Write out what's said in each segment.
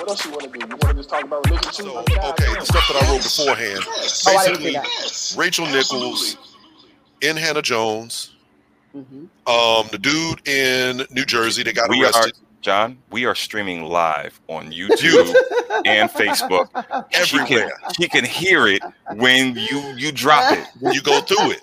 what else you want to do? You want to just talk about religion too? So, God okay, the stuff that I wrote beforehand. Yes. Oh, I didn't see Basically, that. Yes. Rachel Nichols in Hannah Jones, Mhm. um, the dude in New Jersey that got We are, arrested. John, we are streaming live on YouTube and Facebook. She Everywhere. can, she can hear it when you you drop it. when you go through it.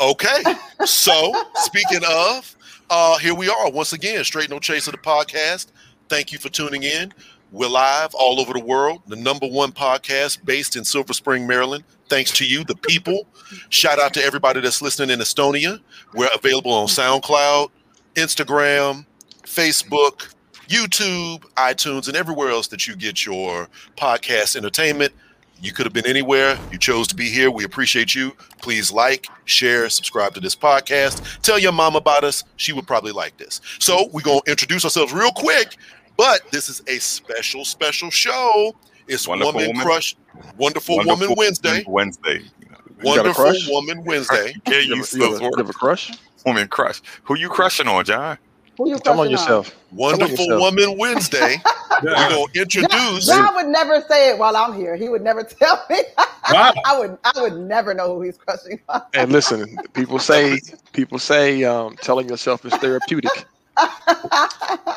Okay. So speaking of, uh, here we are once again, Straight No Chase of the podcast. Thank you for tuning in. We're live all over the world. The number one podcast based in Silver Spring, Maryland. Thanks to you, the people. Shout out to everybody that's listening in Estonia. We're available on SoundCloud, Instagram, Facebook, YouTube, iTunes, and everywhere else that you get your podcast entertainment. You could have been anywhere. You chose to be here. We appreciate you. Please like, share, subscribe to this podcast. Tell your mom about us. She would probably like this. So we're going to introduce ourselves real quick, but this is a special, special show. It's Wonderful Woman Woman. Crush, Wonderful, Wonderful Woman Wednesday. Wednesday. got Wonderful? Woman Wednesday. Yeah, You you have, a, you, have those a, you have a crush? Woman crush. Who you crushing on, John? Who you Tell on crushing yourself. Wonderful yourself. Woman Wednesday. We're going to introduce. John would never say it while I'm here. He would never tell me. I would I would never know who he's crushing on. And listen, people say people say um, telling yourself is therapeutic.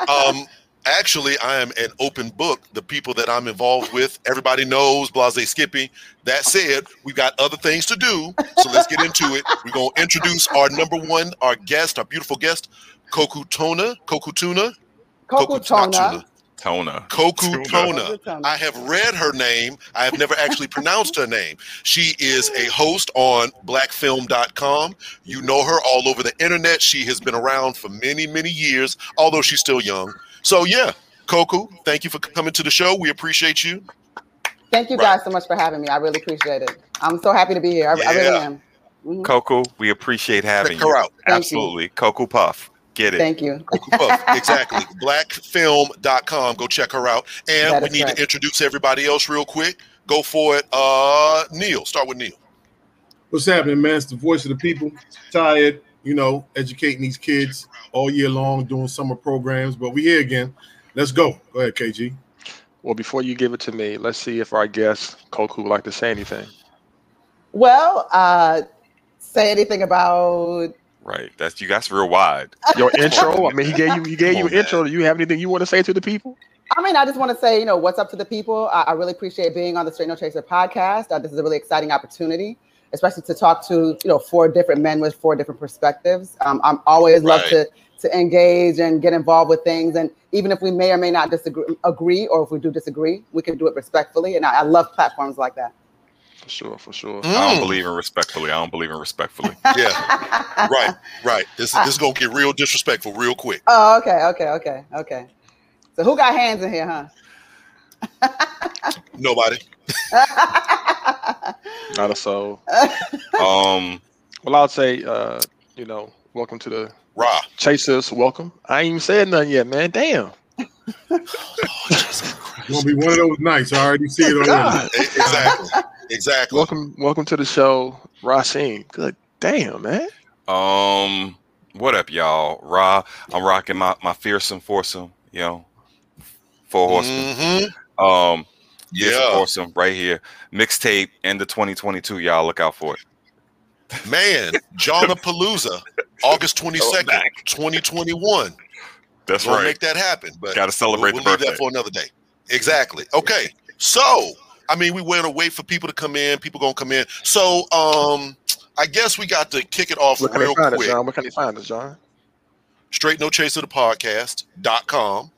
Um, actually, I am an open book. The people that I'm involved with, everybody knows Blase Skippy. That said, we've got other things to do, so let's get into it. We're gonna introduce our number one, our guest, our beautiful guest, Koku Tona. Koku Tuna. Koku- Tona. Tona. Tona. Koku Tona. I have read her name. I have never actually pronounced her name. She is a host on blackfilm.com. You know her all over the internet. She has been around for many, many years, although she's still young. So, yeah, Koku, thank you for coming to the show. We appreciate you. Thank you guys so much for having me. I really appreciate it. I'm so happy to be here. I, I really Yeah. am. Mhm. Coco, we appreciate having Check her you. out. Thank you. Absolutely. Coco Puff. Get it. Thank you. Koku Puff, exactly. Blackfilm.com. Go check her out. And we need correct. to introduce everybody else real quick. Go for it. Uh, Neil, start with Neil. What's happening, man? It's the voice of the people. Tired, you know, educating these kids all year long, doing summer programs, but we here again. Let's go. Go ahead, KG. Well, before you give it to me, let's see if our guest Koku would like to say anything. Well, uh, say anything about Right. That's you guys real wide. Your intro. I mean, he gave you he gave Come you on, an intro. Do you have anything you want to say to the people? I mean, I just want to say, you know, what's up to the people. I, I really appreciate being on the Straight No Chaser podcast. Uh, this is a really exciting opportunity, especially to talk to, you know, four different men with four different perspectives. Um, I'm always love to to engage and get involved with things. And even if we may or may not disagree, agree, or if we do disagree, we can do it respectfully. And I, I love platforms like that. For sure, for sure. I Mm. don't believe in respectfully. I don't believe in respectfully. Yeah, right, right. This, this is going to get real disrespectful real quick. Oh, okay, okay, okay, okay. So who got hands in here, huh? Nobody. Not a soul. Um, Well, I'll say, uh, you know, welcome to the Ra. Chasers. Welcome. I ain't even said nothing yet, man. Damn. It's gonna be one of those nights. I already see it already. God. E- Exactly. Exactly. Welcome, welcome to the show, Racine. Good damn, man. um, what up, y'all? Ra, I'm rocking my my fearsome foursome. You know, four horsemen. Mm-hmm. Um, fearsome Yeah, foursome right here. Mixtape end of 2022. Y'all look out for it. Man. John a Palooza, August 22nd, 2021. That's We'll right. make that happen. But Got to celebrate we'll, the we'll leave birthday. that for another day. Exactly. Okay. So, I mean, we want to wait for people to come in. People going to come in. So, um, I guess we got to kick it off Where real find us, quick. John? Where can they find us, John? straight no chaser the podcast.com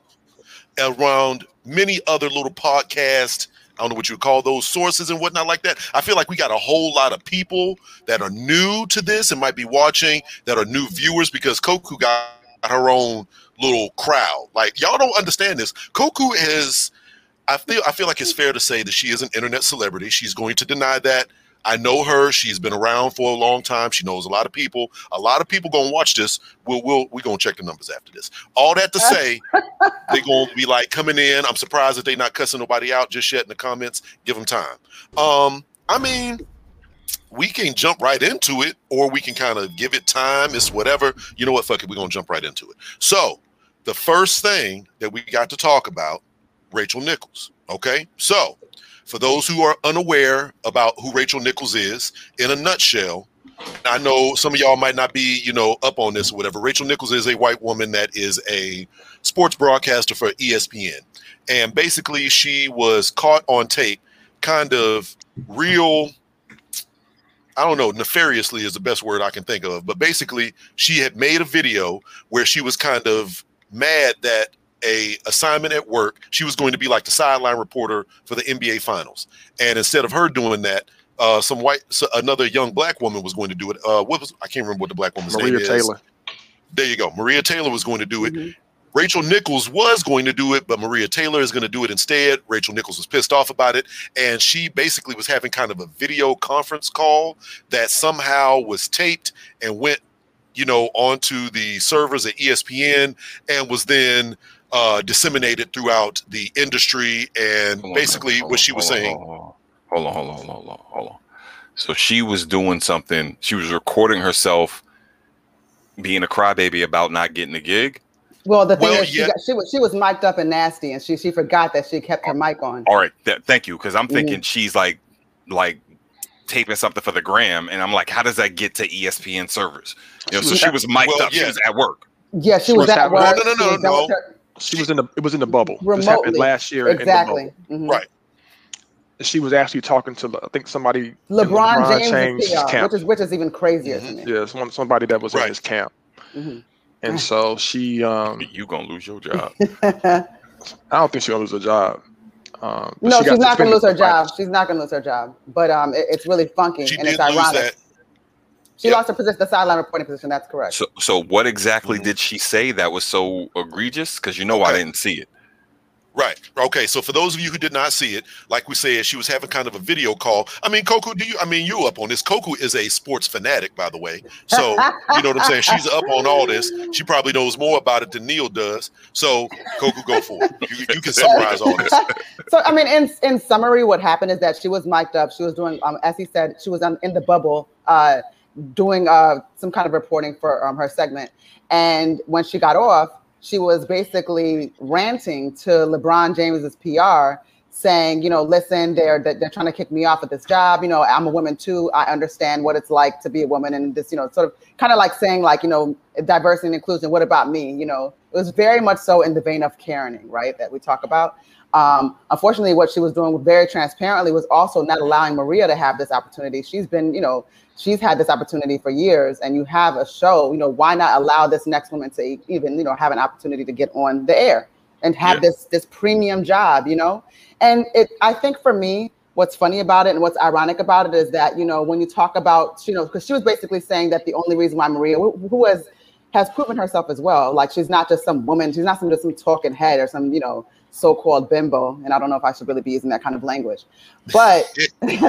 around many other little podcast i don't know what you would call those sources and whatnot like that i feel like we got a whole lot of people that are new to this and might be watching that are new viewers because koku got her own little crowd like y'all don't understand this koku is I feel I feel like it's fair to say that she is an internet celebrity. She's going to deny that. I know her. She's been around for a long time. She knows a lot of people. A lot of people gonna watch this. We'll we'll we gonna check the numbers after this. All that to say, they gonna be like coming in. I'm surprised that they not cussing nobody out just yet in the comments. Give them time. Um, I mean, we can jump right into it, or we can kind of give it time. It's whatever. You know what? Fuck it. We're gonna jump right into it. So the first thing that we got to talk about, Rachel Nichols. Okay, so for those who are unaware about who Rachel Nichols is, in a nutshell, I know some of y'all might not be, you know, up on this or whatever. Rachel Nichols is a white woman that is a sports broadcaster for ESPN. And basically, she was caught on tape, kind of real, I don't know, nefariously is the best word I can think of. But basically, she had made a video where she was kind of mad that a assignment at work. She was going to be like the sideline reporter for the NBA Finals, and instead of her doing that, uh, some white, so another young black woman was going to do it. Uh, what was I can't remember what the black woman's Maria name is. Maria Taylor. There you go. Maria Taylor was going to do it. Mhm. Rachel Nichols was going to do it, but Maria Taylor is going to do it instead. Rachel Nichols was pissed off about it, and she basically was having kind of a video conference call that somehow was taped and went, you know, onto the servers at ESPN and was then uh, disseminated throughout the industry. And Hold basically, hold what on, she was hold on, saying, Hold on, hold on, hold on, hold on, hold on. So she was doing something. She was recording herself being a crybaby about not getting a gig. Well, the thing Well, is, she, got, she was she was mic'd up and nasty, and she she forgot that she kept her mic on. All right, th- thank you, because I'm Mm-hmm. thinking she's like, like taping something for the gram, and I'm like, how does that get to ESPN servers? You know, so she was mic'd Well, up. She was at work. Yeah, she She was was at having- work. No, no, no, no, no. her- She was in the it was in the bubble. This happened last year Exactly. in the bubble. Mhm. Right. She was actually talking to I think somebody in LeBron, James, is PR, camp. which is which is even crazier Mhm. to me. yeah, someone, somebody that was Right. in his camp. Mhm. And so she um You gonna lose your job? I don't think she'll lose her job. Um, no, she she's not going to lose her job. practice. She's not going to lose her job. But um, it- it's really funky she and did it's lose ironic. that. She Yeah. lost her position, the sideline reporting position. That's correct. So, so what exactly Mhm. did she say that was so egregious? Because you know I didn't see it. Right. Okay. So for those of you who did not see it, like we said, she was having kind of a video call. I mean, Coco, do you? I mean, you up on this? Coco is a sports fanatic, by the way. So you know what I'm saying. She's up on all this. She probably knows more about it than Neil does. So Coco, go for it. You, you can summarize all this. so I mean, in in summary, what happened is that she was mic'd up. She was doing, um, as he said, she was on, in the bubble, uh, doing uh, some kind of reporting for um, her segment. And when she got off, she was basically ranting to LeBron James's PR, saying, you know, listen, they're they're trying to kick me off at this job. You know, I'm a woman too. I understand what it's like to be a woman, and this, you know, sort of kind of like saying, like, you know, diversity and inclusion. What about me? You know, it was very much so in the vein of Karening, right, that we talk about. Um, unfortunately, what she was doing very transparently was also not allowing Maria to have this opportunity. She's been, you know, she's had this opportunity for years, and you have a show. You know, why not allow this next woman to even, you know, have an opportunity to get on the air and have Yeah. this this premium job? You know, and it. I think for me, what's funny about it and what's ironic about it is that you know when you talk about, you know, because she was basically saying that the only reason why Maria, who, who has has proven herself as well. Like she's not just some woman, she's not some just some talking head or some, you know, so-called bimbo. And I don't know if I should really be using that kind of language. But but ain't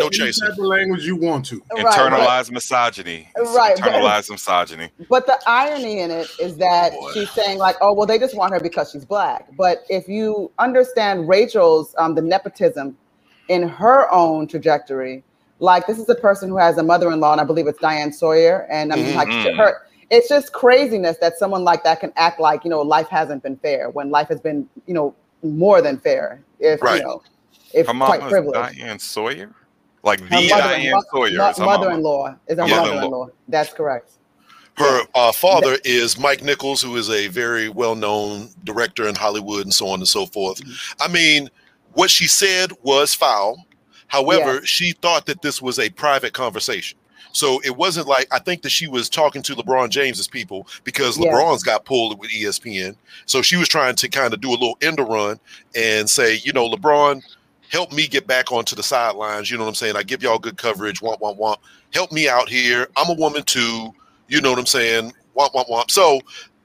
no Any chaser. type of language you want to. right, right. Internalized misogyny. Right, but- misogyny. But the irony in it is that Boy. she's saying like, oh, well, they just want her because she's black. But if you understand Rachel's um, the nepotism in her own trajectory, like this is a person who has a mother-in-law, and I believe it's Diane Sawyer, and I mean, like Mhm. her. It's just craziness that someone like that can act like you know life hasn't been fair when life has been you know more than fair. If Right. you know, if Her quite privileged. Diane Sawyer? Like Her the mother- Diane Sawyer mo- is mother-in-law is her Yeah. mother-in-law. That's correct. Her uh, father is Mike Nichols, who is a very well-known director in Hollywood and so on and so forth. Mm-hmm. I mean, what she said was foul. However, Yes. she thought that this was a private conversation. So it wasn't like I think that she was talking to LeBron James's people because Yeah. LeBron's got pulled with ESPN. So she was trying to kind of do a little end run and say, you know, LeBron, help me get back onto the sidelines. You know what I'm saying? I give y'all good coverage. Womp womp womp. Help me out here. I'm a woman too. You know what I'm saying? Womp womp womp. So,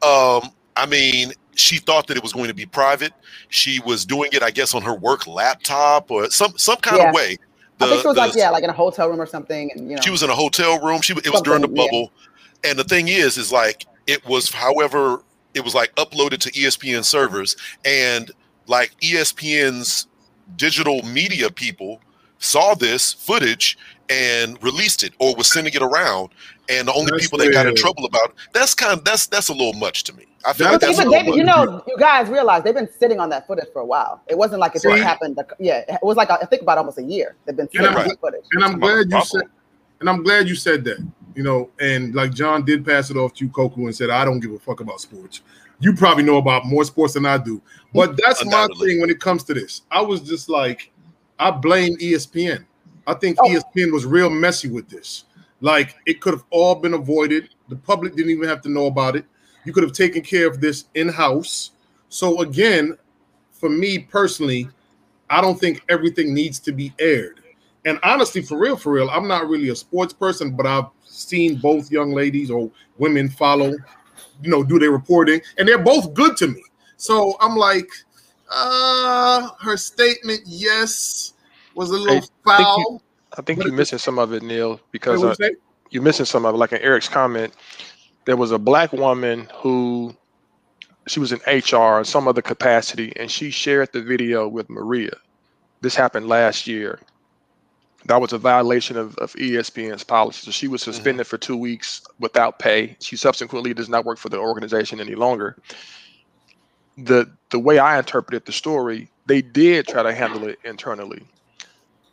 um, I mean, she thought that it was going to be private. She was doing it, I guess, on her work laptop or some some kind Yeah. of way. I think she was the- like, yeah, like in a hotel room or something, and you know, she was in a hotel room. She it was during the Something, yeah. bubble, and the thing is, is like it was. However, it was like uploaded to ESPN servers, and like ESPN's digital media people saw this footage and released it, or was sending it around. And the only That's people that got in trouble about it, that's kind of that's that's a little much to me. I feel That's- like that's even they, you know, you guys realize they've been sitting on that footage for a while. It wasn't like it just happened. Yeah, it was like I think about almost a year. They've been sitting on Right. that footage. And I'm glad you said, and I'm glad you said that. You know, and like John did pass it off to you, Coco, and said, "I don't give a fuck about sports." You probably know about more sports than I do, but that's my thing when it comes to this. I was just like, I blame ESPN. I think Oh. ESPN was real messy with this. Like, it could have all been avoided. The public didn't even have to know about it. You could have taken care of this in house. So again, for me personally, I don't think everything needs to be aired. And honestly, for real, for real, I'm not really a sports person, but I've seen both young ladies or women follow, you know, do their reporting, and they're both good to me. So I'm like, uh, her statement, yes, was a little I think foul. I think you're missing some of it, Neil, because uh, you're missing some of it. Like in Eric's comment, there was a black woman who she was in HR in some other capacity, and she shared the video with Maria. This happened last year. That was a violation of, of ESPN's policy. So she was suspended for two weeks without pay. She subsequently does not work for the organization any longer. The the way I interpreted the story, they did try to handle it internally.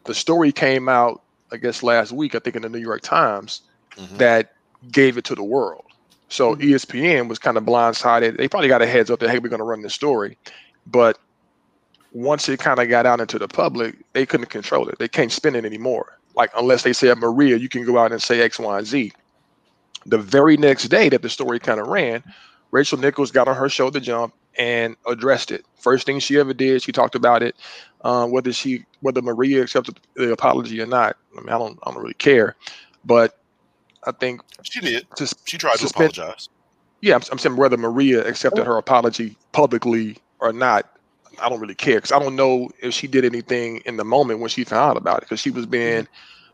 The story came out, I guess, last week, I think in the New York Times, Mhm. that gave it to the world. So E ESPN was kind of blindsided. They probably got a heads up that hey, we're going to run this story, but once it kind of got out into the public, they couldn't control it. They can't spin it anymore. Like unless they said Maria, you can go out and say X, Y, and Z. The very next day that the story kind of ran, Rachel Nichols got on her show the jump and addressed it. First thing she ever did, she talked about it. Um, whether she, whether Maria accepted the apology or not, I mean, I don't, I don't really care. But I think She did. to She tried to Suspend- apologize. yeah, I'm, I'm saying whether Maria accepted her apology publicly or not, I don't really care because I don't know if she did anything in the moment when she found out about it because she was being,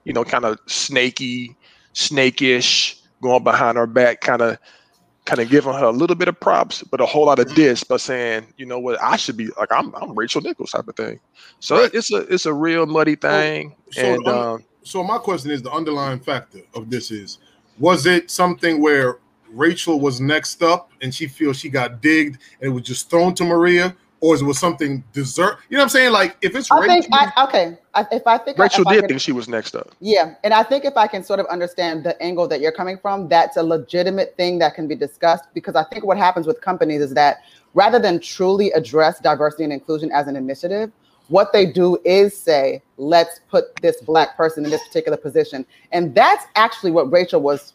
you know, kind of snaky, snakish, going behind her back, kind of, kind of giving her a little bit of props, but a whole lot of diss by saying, you know what, I should be like I'm, I'm Rachel Nichols type of thing. So Right. it's a, it's a real muddy thing, so and um, so my question is the underlying factor of this is was it something where Rachel was next up and she feels she got digged and it was just thrown to Maria, or is it was something desert? You know what I'm saying? Like if it's I Rachel, think I, okay. I, if I think Rachel I did can- think she was next up. Yeah, and I think if I can sort of understand the angle that you're coming from, that's a legitimate thing that can be discussed because I think what happens with companies is that rather than truly address diversity and inclusion as an initiative, what they do is say, let's put this black person in this particular position. And that's actually what Rachel was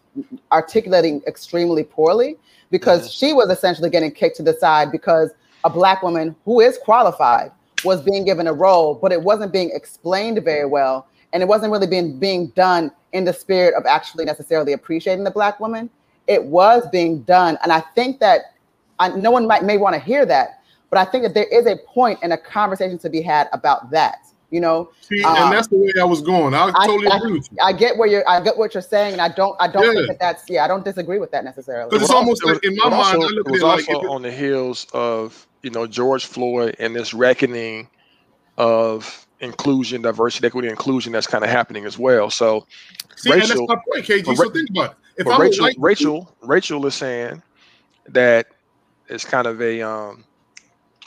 articulating extremely poorly because she was essentially getting kicked to the side because a black woman who is qualified was being given a role, but it wasn't being explained very well. And it wasn't really being being done in the spirit of actually necessarily appreciating the black woman. It was being done. And I think that I, no one might may want to hear that, but I think that there is a point and a conversation to be had about that. You know, see, um, and that's the way I was going. I I- totally I- agree with you. I get where you're I get what you're saying, and I don't I don't Yeah. think that that's yeah, I don't disagree with that necessarily. Because it's almost like in it my was mind, also- I look it at was it like also if on the heels of you know George Floyd and this reckoning of inclusion, diversity, equity, inclusion that's kind of happening as well. So, see, and that's Rachel- my point, KG. but So think about it. If but I'm Rachel, white Rachel, Rachel is saying that it's kind of a um,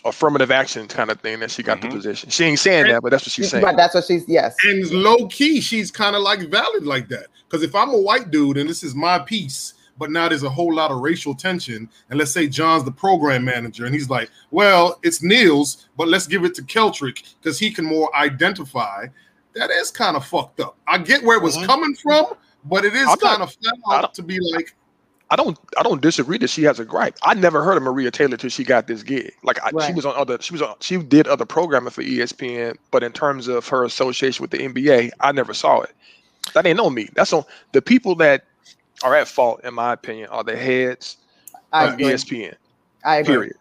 affirmative action kind of thing that she got Mhm. the position. She ain't saying that, but that's what she's saying. But that's what she's yes. And low key, she's kind of like valid like that. Because if I'm a white dude and this is my piece, but now there's a whole lot of racial tension, and let's say John's the program manager, and he's like, "Well, it's Neil's, but let's give it to Keltrick because he can more identify." That is kind of fucked up. I get where it was Mhm. coming from, but it is kind of flat I out to be like, I don't I don't disagree that she has a gripe. I never heard of Maria Taylor till she got this gig. Like I, she was on other she was on she did other programming for ESPN, but in terms of her association with the NBA, I never saw it. That ain't on me. That's on the people that are at fault, in my opinion, are the heads I of agree. ESPN. I agree. Period.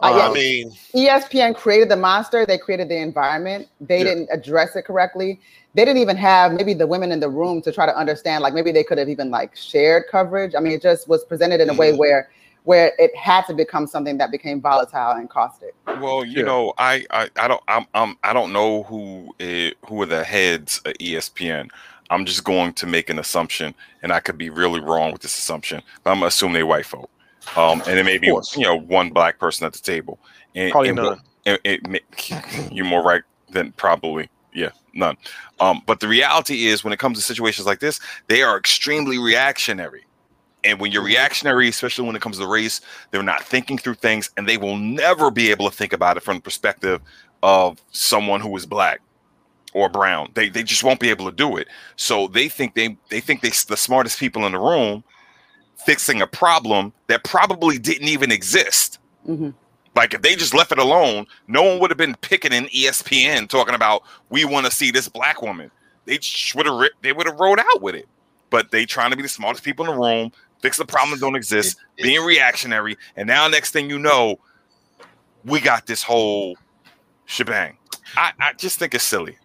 Uh, yeah. I mean, ESPN created the monster. They created the environment. They Yeah. didn't address it correctly. They didn't even have maybe the women in the room to try to understand. Like maybe they could have even like shared coverage. I mean, it just was presented in a way Mhm. where where it had to become something that became volatile and caustic. Well, you Yeah. know, I, I, I don't, I'm, I'm, I don't know who, uh, who are the heads of ESPN. I'm just going to make an assumption, and I could be really wrong with this assumption. But I'm gonna assume they white folk, um, and it may be, you know, one black person at the table. And, Probably and what- none. it, it ma- you're more right than probably yeah none. Um but the reality is when it comes to situations like this they are extremely reactionary. And when you're reactionary especially when it comes to race they're not thinking through things and they will never be able to think about it from the perspective of someone who is black or brown. They, they just won't be able to do it. So they think they they think they the smartest people in the room fixing a problem that probably didn't even exist. Mhm. Like if they just left it alone, no one would have been picking in ESPN talking about we want to see this black woman. They would have they would have rode out with it. But they trying to be the smartest people in the room, fix the problems that don't exist, being reactionary, and now next thing you know, we got this whole shebang. I, I just think it's silly.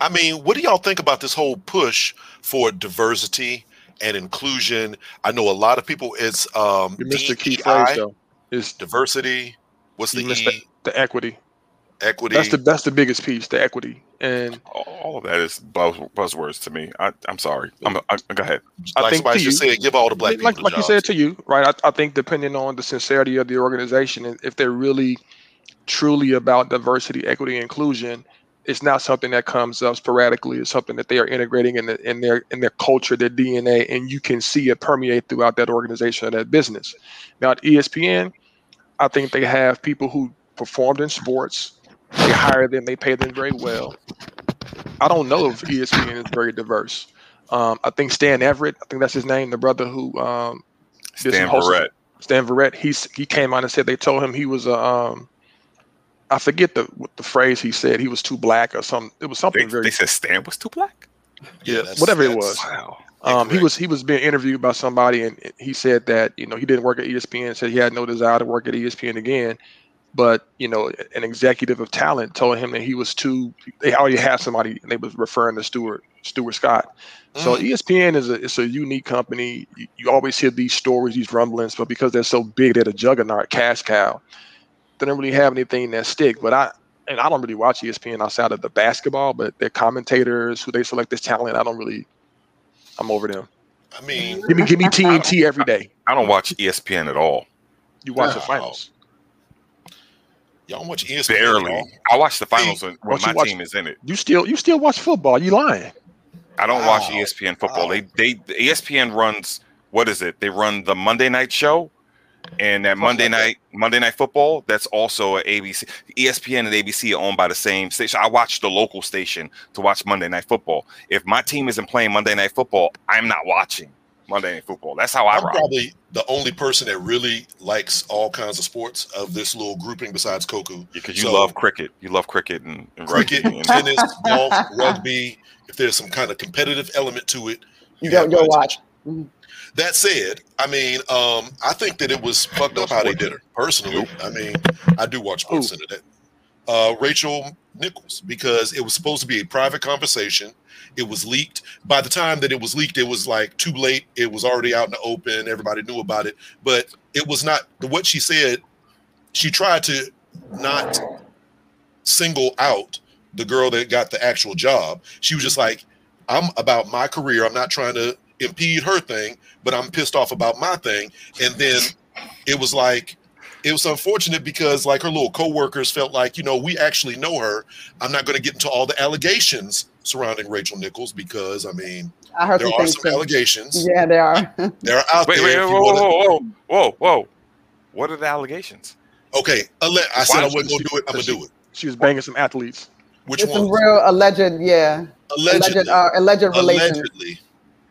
I mean, what do y'all think about this whole push for diversity and inclusion? I know a lot of people. It's um, You missed the key phrase though. Is diversity. What's the E? the, the equity. Equity. That's the that's the biggest piece, the equity. And All all of that is buzz, buzzwords to me. I, I'm sorry. I'm, I, go ahead. I like think somebody to just you- said, give all the black like people like you jobs. said to you, right? I, I think depending on the sincerity of the organization, and if they're really truly about diversity, equity, inclusion, it's not something that comes up sporadically. It's something that they are integrating in, the, in their in their culture, their DNA, and you can see it permeate throughout that organization or that business. Now at ESPN, I think they have people who performed in sports. They hire them, they pay them very well. I don't know if ESPN is very diverse. Um, I think Stan Everett, I think that's his name, the brother who um, Stan hosting. Barrett. Stan Verrett, he's he came out and said they told him he was a um I forget the what the phrase he said he was too black or something. It was They, something very they said Stan was too black. Yeah, yeah, whatever it was. Wow. Um, he was he was being interviewed by somebody and he said that you know he didn't work at ESPN. Said he had no desire to work at ESPN again. But you know, an executive of talent told him that he was too. They already had somebody, and they was referring to Stuart Stuart Scott. So Mm. ESPN is a it's a unique company. You, you always hear these stories, these rumblings, but because they're so big, they're a juggernaut, cash cow. They don't really have anything that stick. But I and I don't really watch ESPN outside of the basketball, but their commentators who they select as talent, I don't really. I'm over them. I mean, Give me give me TNT every day. I don't watch ESPN at all. You watch the finals. y'all watch ESPN. Barely. y'all? I watch the finals when, when my watch- team is in it. You still you still watch football? You lying? I don't watch E ESPN football. Wow. They they the ESPN runs what is it? They run the Monday night show and that Monday night Monday night football. That's also a ABC. ESPN and ABC are owned by the same station. I watch the local station to watch Monday night football. If my team isn't playing Monday night football, I'm not watching Monday night football. That's how I I'm rock. probably the only person that really likes all kinds of sports of this little grouping besides Koku. Because you So- love cricket. You love cricket and, and Cricket, rugby. And, tennis, golf, rugby. If there's some kind of competitive element to it, You have go, my you'll watch. attention. That said, I mean, um, I think that it was fucked up how they did it. Personally, I mean, I do watch Sports? Center. That uh, Rachel Nichols because it was supposed to be a private conversation. It was leaked. By the time that it was leaked, it was like too late. It was already out in the open. Everybody knew about it, but it was not what she said. She tried to not single out the girl that got the actual job. She was just like, I'm about my career. I'm not trying to impede her thing, but I'm pissed off about my thing. And then it was like, it was unfortunate because like her little coworkers felt like, you know, we actually know her. I'm not going to get into all the allegations surrounding Rachel Nichols because I mean, I heard there are some too. allegations. Yeah, there are. They're out wait, there. wait, if whoa, whoa, whoa, whoa, whoa. What are the allegations? Okay, alle- I said I wasn't going to do it. I'm going to do it. She was banging some athletes. Which It's one? some real alleged, yeah, Allegedly. alleged, uh, alleged relations. Allegedly.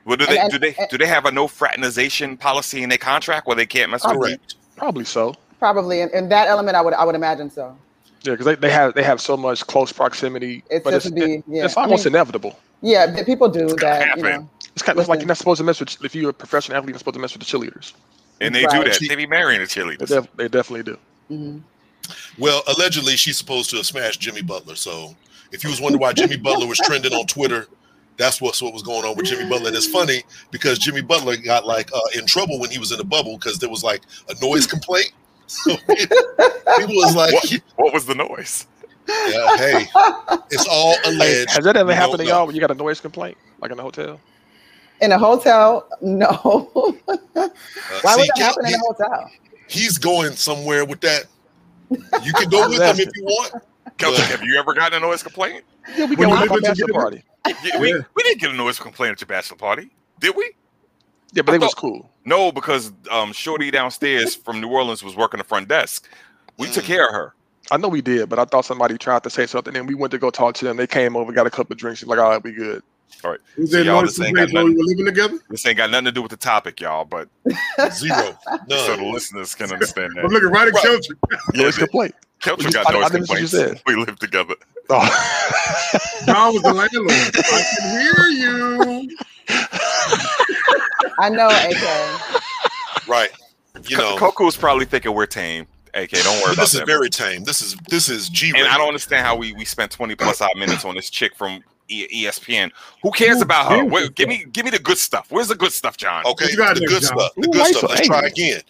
Well, do they and- do they and- do they have a no fraternization policy in their contract where they can't mess with you? Correct. Probably so. Probably in, in that element, I would I would imagine so. Yeah, because they, they have they have so much close proximity. It's but just it's, be- yeah. it's I almost mean- inevitable. Yeah, the people do gonna that. You know, It's kind of like you're not supposed to mess with if you're a professional athlete, you're not supposed to mess with the cheerleaders. And they do Right. that. They be marrying the They, def- they definitely do. Mhm. Well, allegedly, she's supposed to have smashed Jimmy Butler. So, if you was wondering why Jimmy Butler was trending on Twitter, that's what's what was going on with Jimmy Butler. And it's funny because Jimmy Butler got like uh, in trouble when he was in the bubble because there was like a noise complaint. So people was like, What, what was the noise? yeah, "Hey, it's all alleged." has that ever happened don't to y'all when you got a noise complaint, like in a hotel? In a hotel? No. Uh, Why see, would that Kel- happen in he- a hotel? he's going somewhere with that. You can go with him if you want. Kelton, have you ever gotten a noise complaint? Yeah, we When got you one live at in my party. Yeah, we, Yeah. we didn't get a noise complaint at your bachelor party, did we? Yeah, but I it was cool. No, because um, Shorty downstairs from New Orleans was working the front desk. We took Mm. care of her. I know we did, but I thought somebody tried to say something, and we went to go talk to them. They came over, got a couple of drinks. She's Like, all right, we good. Was So there y'all noise just ain't got while we were living together? This ain't got nothing to do with the topic, y'all, but Zero. so the listeners can understand that. I'm looking right at Right. Kelton. Noise complaint. Kelton I- got I noise didn't you complaints. said. We live together. Oh. John was the landlord. I can hear you. I know, AK. Right. You know, Coco's probably thinking we're tame. AK, don't worry about this is that. very tame. This is this is G. and I don't understand how we we spent 20 plus odd minutes on this chick from E- ESPN. Who cares Who about her? cares? Where, give me give me the good stuff. Where's the good stuff, John? Okay, you got the good John? stuff. The Ooh, good stuff. so Let's try again.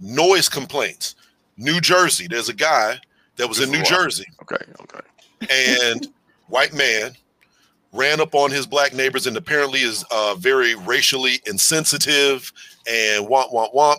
Noise complaints. New Jersey. There's a guy that was This in New. Jersey, okay, okay. and white man ran up on his black neighbors, and apparently is uh, very racially insensitive and womp womp womp,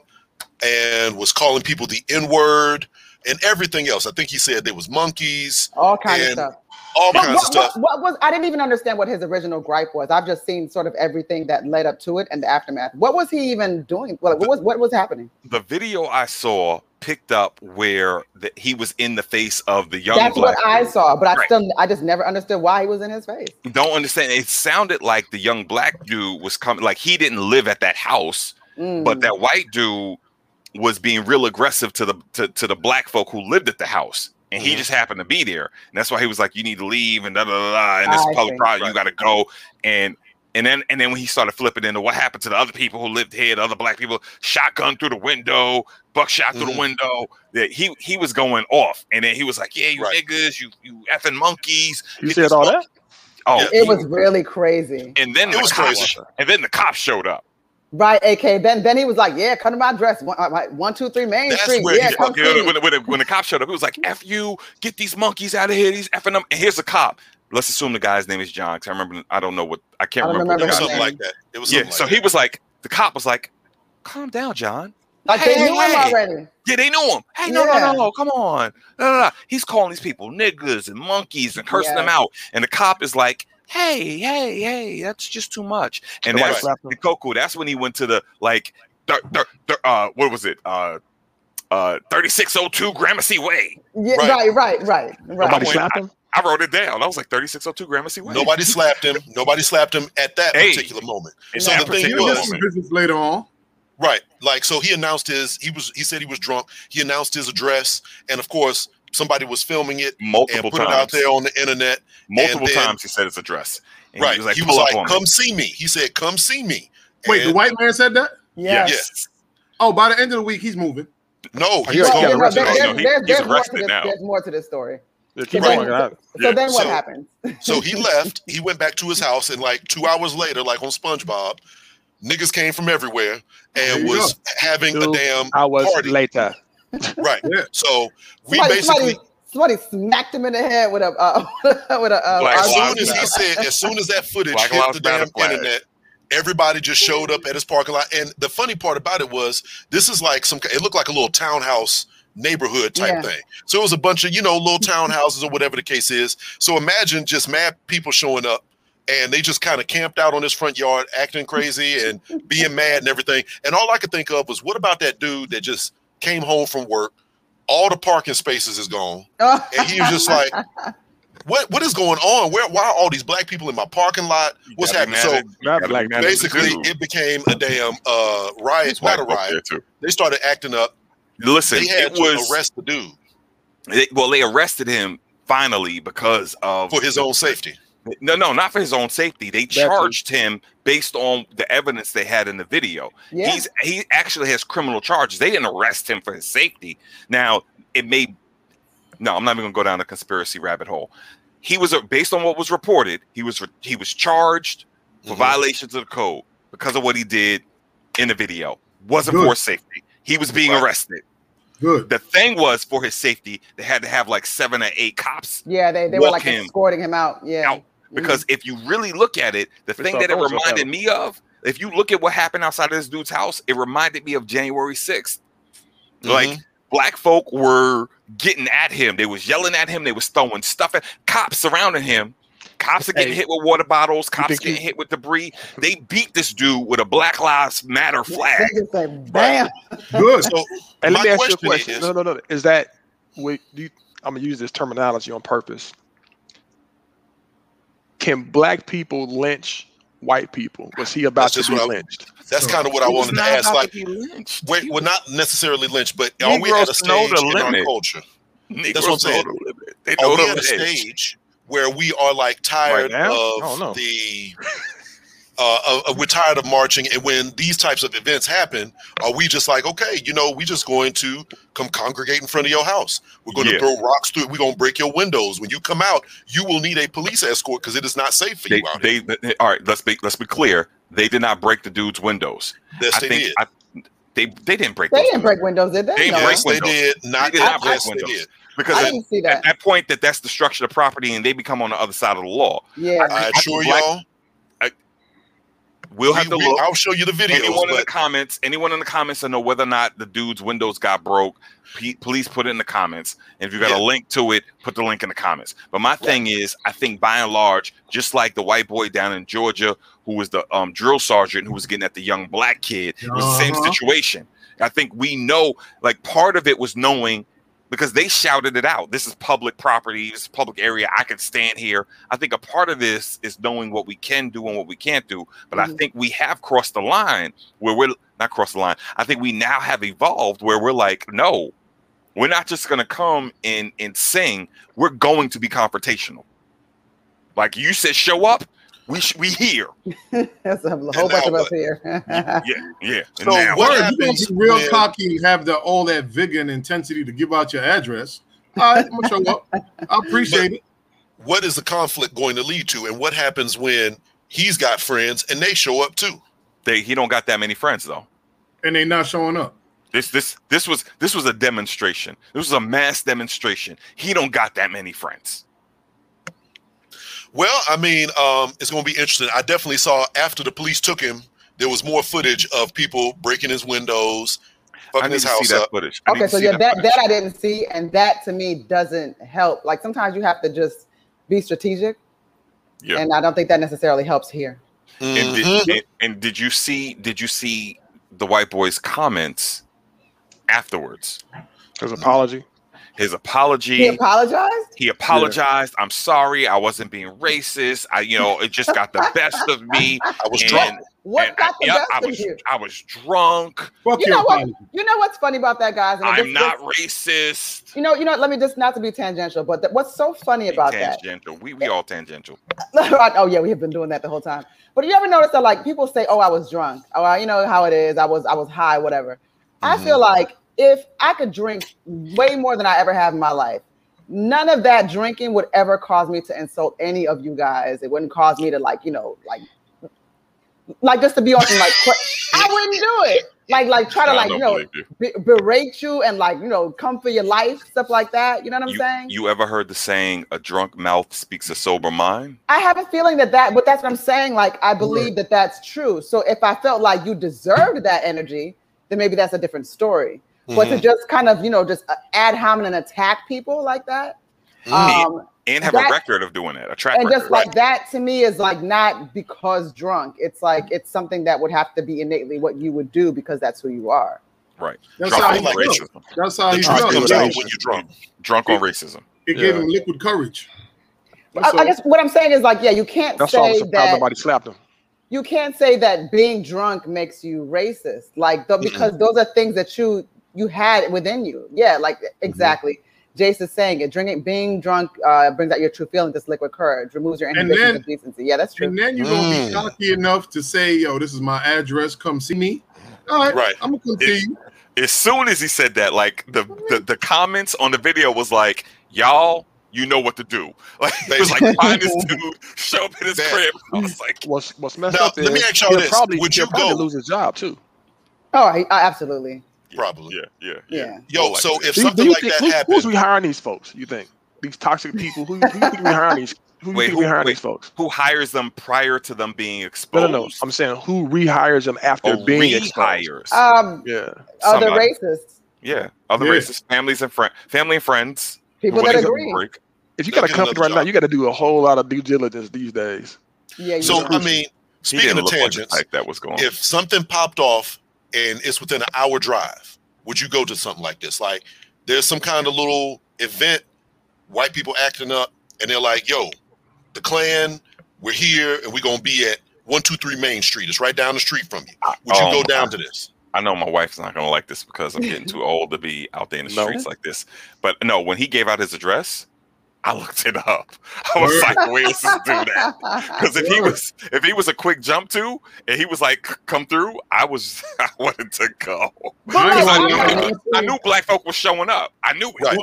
and was calling people the N word and everything else. I think he said there was monkeys, All kinds of stuff. All What, kinds what, of stuff. what, what was I didn't even understand what his original gripe was. I've just seen sort of everything that led up to it and the aftermath. What was he even doing? What, what was what was happening? The video I saw picked up where the, he was in the face of the young That's what I dude. saw, but I Right. still I just never understood why he was in his face. Don't understand. It sounded like the young black dude was coming, like he didn't live at that house, Mm. but that white dude was being real aggressive to the to, to the black folk who lived at the house. And he just happened to be there. And that's why he was like, You need to leave and da da da da. And this I public see. property, you gotta go. And and then and then when he started flipping into what happened to the other people who lived here, the other black people, shotgun through the window, buckshot through the Mhm. window. That he he was going off. And then he was like, Yeah, you Right. niggas, you you effing monkeys. You said all mon- that? Oh, It was really crazy. and then It the was cops, crazy. and then the cops showed up. Right, AK. Then then he was like, Yeah, come to my address. One, uh, like, one two three Main That's Street. where Yeah, he- come You know, when, when, when the cop showed up, he was like, "F you, get these monkeys out of here, these effing them." And here's a cop. Let's assume the guy's name is John. Cause I remember, I don't know what I can't I remember. It what was the remember something name. like that. It was Yeah, something so like he was like, the cop was like, "Calm down, John." Like Hey, they knew him already. Yeah, they knew him. Hey, no, Yeah. no, no, come on. No, no, no. He's calling these people niggas and monkeys and cursing them out. And the cop is like, hey, hey, hey, that's just too much. And Somebody that's slapped him. Coco. That's when he went to the like, thir- thir- thir- uh, what was it? Uh, uh, 3602 Gramercy Way. Yeah, Right. right, right, right, right. Nobody slapped him? I wrote it down. I was like 3602 Gramercy Way. Nobody slapped him. Nobody slapped him at that Hey. particular moment. So the thing was- get some moment. business later on. Right. Like so he announced his he was he said he was drunk. He announced his address and of course somebody was filming it and multiple put times. it out there on the internet. multiple then- times he said his address. And right. He was like, he was like, come me. see me. He said, come see me. Wait, the white man said that? Yes. Yes. Oh, by the end of the week, he's moving. No, he's he Well, got oh, there's, arrested. there's, no, he- there's, he's there's to arrested this, now. there's more to this story. Yeah, keep Right. going. go. So Yeah. then what So- happens? So he left. He went back to his house, and like two hours later, like on SpongeBob, niggas came from everywhere and you was having Two a damn Hours party. later. Right. Yeah. So we Somebody, basically, somebody, somebody smacked him in the head with a uh, with a uh, as soon as he said, as soon as that footage Black hit Lives the damn Matter flag. internet, everybody just showed up at his parking lot. And the funny part about it was, this is like some. It looked like a little townhouse neighborhood type Yeah. thing. So it was a bunch of you know little townhouses or whatever the case is. So imagine just mad people showing up. And they just kind of camped out on his front yard, acting crazy and being mad and everything. And all I could think of was, what about that dude that just came home from work? All the parking spaces is gone and he was just like, "What? What is going on? Where? Why are all these black people in my parking lot? You What's gotta be happening?" So mad at- Not gotta be black mad at the basically, it became a damn uh, riot, There's not a riot. They started acting up. Listen, They had it to was arrest the dude they- well, they arrested him finally because of for his own safety. No, no, not for his own safety. They too. charged him based on the evidence they had in the video. yeah. He's he actually has criminal charges. They didn't arrest him for his safety. Now it may no, I'm not even gonna go down the conspiracy rabbit hole. He was uh, based on what was reported. He was he was charged for Mhm. violations of the code because of what he did in the video. Wasn't Good. for safety. He was being Right. arrested. Good. The thing was for his safety, they had to have like seven or eight cops Yeah, they, they were like him escorting him out. Yeah. out because if you really look at it, the thing that it throwing stuff at reminded me of, if you look at what happened outside of this dude's house, it reminded me of January 6th. Like Mhm. black folk were getting at him. They was yelling at him. They was throwing stuff at cops surrounding him. Cops are getting Hey, hit with water bottles. Cops getting hit with debris. They beat this dude with a Black Lives Matter flag. They say, bam. Good. So And let my me ask you a question question. is- no, no, no. Is that wait, do you, I'm gonna use this terminology on purpose? Can black people lynch white people? Was he about That's to just be what I- lynched? that's kind of what I He wanted to ask. Like, to be lynched. we're not necessarily lynched, but are we at a Negroes know stage the in our limit. culture? Negroes That's what I'm saying. know the limit. They Are know we the at a stage where we are like tired Right now? I don't of the uh, uh, uh, we're tired of marching, and when these types of events happen, are we just like, okay, you know, we're just going to come congregate in front of your house? We're going to throw rocks through. We're going to break your windows. When you come out, you will need a police escort because it is not safe for They, you out here. they, they- all right. Let's be let's be clear. They did not break the dude's windows. Yes, I they think did. I, they they didn't break. They didn't windows. break windows, did they? They No. yes, they did. Not They did not break yes, they windows. did. because I at, didn't see that. at that. that point that that's destruction of property and they become on the other side of the law. Yeah. I I assure y'all. We'll we- have to we- look. I'll show you the video. anyone in the comments, anyone in the comments to know whether or not the dude's windows got broke, pe- please put it in the comments. And if you got Yeah. a link to it, put the link in the comments. But my thing is, I think by and large, just like the white boy down in Georgia who was the um, drill sergeant who was getting at the young black kid, it was the same Uh-huh. situation. I think we know, like, part of it was knowing because they shouted it out. This is public property, this is public area. I can stand here. I think a part of this is knowing what we can do and what we can't do. But I Mhm. think we have crossed the line where we're not crossed the line. I think we now have evolved where we're like, no, we're not just gonna come and and sing. We're going to be confrontational. Like you said, show up. We sh- we here. That's a whole now bunch of us here. Yeah, yeah. And So now, what Word, you gonna be real when- cocky and have the all that vigor and intensity to give out your address. All right, I'm gonna show up. I appreciate it. what is the conflict going to lead to, and what happens when he's got friends and they show up too? they he don't got that many friends though. And they not showing up. This this this was this was a demonstration. This was a mass demonstration. He don't got that many friends. Well, I mean, um, it's going to be interesting. I definitely saw after the police took him, there was more footage of people breaking his windows, I fucking need his to see house that up. footage. I Okay, so yeah, that, footage. that I didn't see, and that to me doesn't help. Like sometimes you have to just be strategic, Yeah. and I don't think that necessarily helps here. And did, and, and did you see did you see the white boy's comments afterwards? His apology. His apology. He apologized. He apologized. I'm sorry. I wasn't being racist. I, you know, it just got the best of me. I was And- drunk. What and got I, the yeah, best I of was, you? I was drunk. Fuck You your know what? apology. You know what's funny about that, guys? And I'm this- not this- racist. You know, you know. Let me just not to be tangential, but th- what's so funny about that? tangential. We we all tangential. oh yeah, we have been doing that the whole time. But you ever notice that like people say, "Oh, I was drunk," or "Oh, you know how it is. I was I was high, whatever." I Mhm. feel like if I could drink way more than I ever have in my life, none of that drinking would ever cause me to insult any of you guys. It wouldn't cause me to like you know like like just to be on some like I wouldn't do it. Like like try to like you know be- berate you and like you know come for your life stuff like that. You know what I'm You, saying? you ever heard the saying, "A drunk mouth speaks a sober mind"? I have a feeling that that, but that's what I'm saying. Like, I believe that that's true. So if I felt like you deserved that energy, then maybe that's a different story. But to Mhm. just kind of, you know, just uh, ad hominem and attack people like that, Mhm. um, And have That- a record of doing it, a track and record. just like that to me is like not because drunk. It's like it's something that would have to be innately what you would do because that's who you are. right. That's Drunk how on like felt. racism. That's how the he truth felt. comes out when you're drunk. Drunk on racism. It gave Yeah. him liquid courage. I, That's I guess what I'm saying is like, yeah, you can't That's say surprised that nobody slapped him. you can't say that being drunk makes you racist like th- because those are things that you you had within you yeah like exactly jason's saying it drinking being drunk uh brings out your true feelings this liquid courage removes your And inhibitions then- of decency yeah that's true And then you're gonna Mm. be cocky enough to say, "Yo, this is my address. Come see me." All right, Right. I'm gonna continue. As soon as he said that, like the, the the comments on the video was like, y'all, you know what to do. Like it was like find this dude, show up in his That- crib. I was like, What's what's messed Now, up let is me ask y'all he'll this. Probably, Would he'll you probably go- lose his job too. Oh, I, I, absolutely. Probably. yeah, yeah, Yeah. yeah. Yo, Like so if Do you- do something you like think- that who- happened, who's rehiring these folks? You think these toxic people? Who, who you think rehiring these? Who you Wait, think who- rehiring wait. these folks? who hires them prior to them being exposed? no, no. I'm saying who rehires them after Oh, being exposed? Um, Yeah. other Somebody. racists, yeah, other Yeah. races, families and friends, family and friends. people that agree. break. If you got a company another right now, you got to do a whole lot of due diligence these days. Yeah, you so know. I mean, speaking of look like tangents, that was going. if something popped off and it's within an hour drive, would you go to something like this? Like there's some kind of little event, white people acting up, and they're like, yo, the Klan, we're here and we're gonna be at 123 Main Street. It's right down the street from you. Would you Oh, go down to this? I know my wife's not going to like this because I'm getting too old to be out there in the No. streets like this. But no, when he gave out his address, I looked it up. I was like, "Where does this do that?" Because if he was if he was a quick jump to and he was like, "Come through," I was I wanted to go. But I ain't I'm I knew black folk was showing up. I knew it. Right.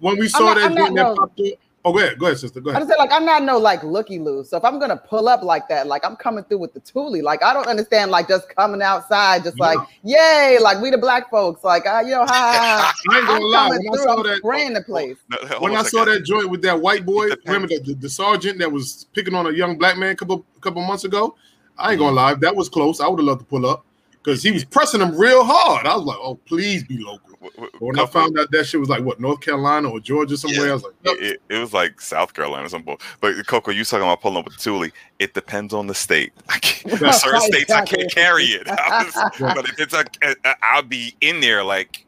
When we saw that I'm not joint that popped up, oh, go ahead, go ahead, sister, go I ahead. just said like I'm not no like looky loose. So if I'm gonna pull up like that, like I'm coming through with the toolie. Like I don't understand like just coming outside, just like yay, like we the black folks, like uh, you know, ha, ha, ha. I ain't I'm gonna lie. coming When I through, saw I'm that, spraying the place. No, when I saw that joint with that white boy, remember the, the, the sergeant that was picking on a young black man a couple couple months ago? I ain't gonna lie, that was close. I would have loved to pull up because he was pressing him real hard. I was like, oh, please be local. W- w- But when I found out that shit was like what North Carolina or Georgia somewhere, Yeah. I was like, yep. it, it, it was like South Carolina or something. But Coco, you talking about pulling up with toolie? It depends on the state. I can't, Right, certain states I can't carry it. I was- but if it's a, a, I'll be in there like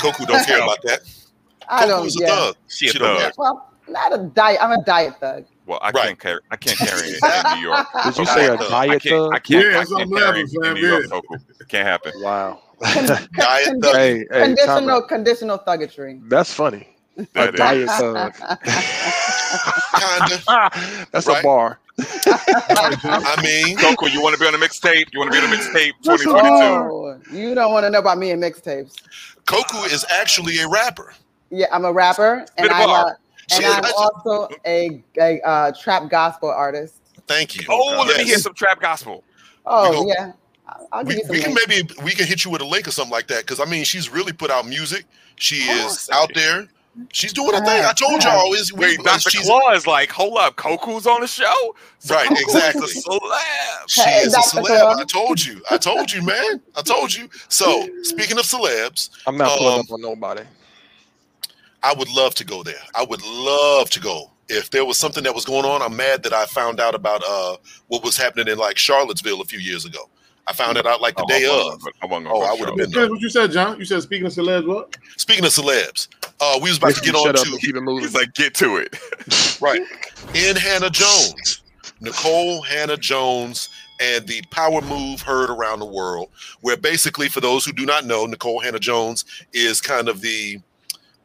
Koku don't care about that. I Koku don't. is a Yeah. thug. she a She don't thug. Well, not a diet. I'm a diet thug. Well, I Right. can't carry. I can't carry it in New York. Did you say a I can't- diet I can't. I thug? can't, Yeah, I can't I'm carry it in New York. Coco. It can't happen. Wow. Diet Con- thug. hey, hey, conditional, out. conditional thuggetry. That's funny. A That is. diet thug. Kinda. That's Right. a bar. I mean, Coco, you want to be on a mixtape? You want to be on a mixtape? That's 2022. Oh, you don't want to know about me and mixtapes. Koku is actually a rapper. Yeah, I'm a rapper, and Spit a I'm, a, and I'm also a, a uh, trap gospel artist. Thank you. Oh, let me hear some trap gospel. Oh go- yeah, I'll, I'll give We, you some. we can maybe we can hit you with a link or something like that because I mean she's really put out music. She Hold is second. out there. She's doing her thing. I told Yeah. y'all is we, Wait, Dr. she's Claw is like, hold up, Coco's on the show? So Right, Coco's exactly. celeb. she Hey, is a celeb. Claw. I told you. I told you, man. I told you. So speaking of celebs, I'm not pulling Um, up on nobody. I would love to go there. I would love to go. If there was something that was going on, I'm mad that I found out about uh what was happening in like Charlottesville a few years ago. I found it out like the Oh, day I of. I Oh, I would've been That's what you said, John. You said speaking of celebs, what? Speaking of celebs, uh, we was about to get on shut to keep it moving. He's like, get to it. right in Hannah Jones, Nikole Hannah Jones, and the power move heard around the world. Where basically, for those who do not know, Nikole Hannah Jones is kind of the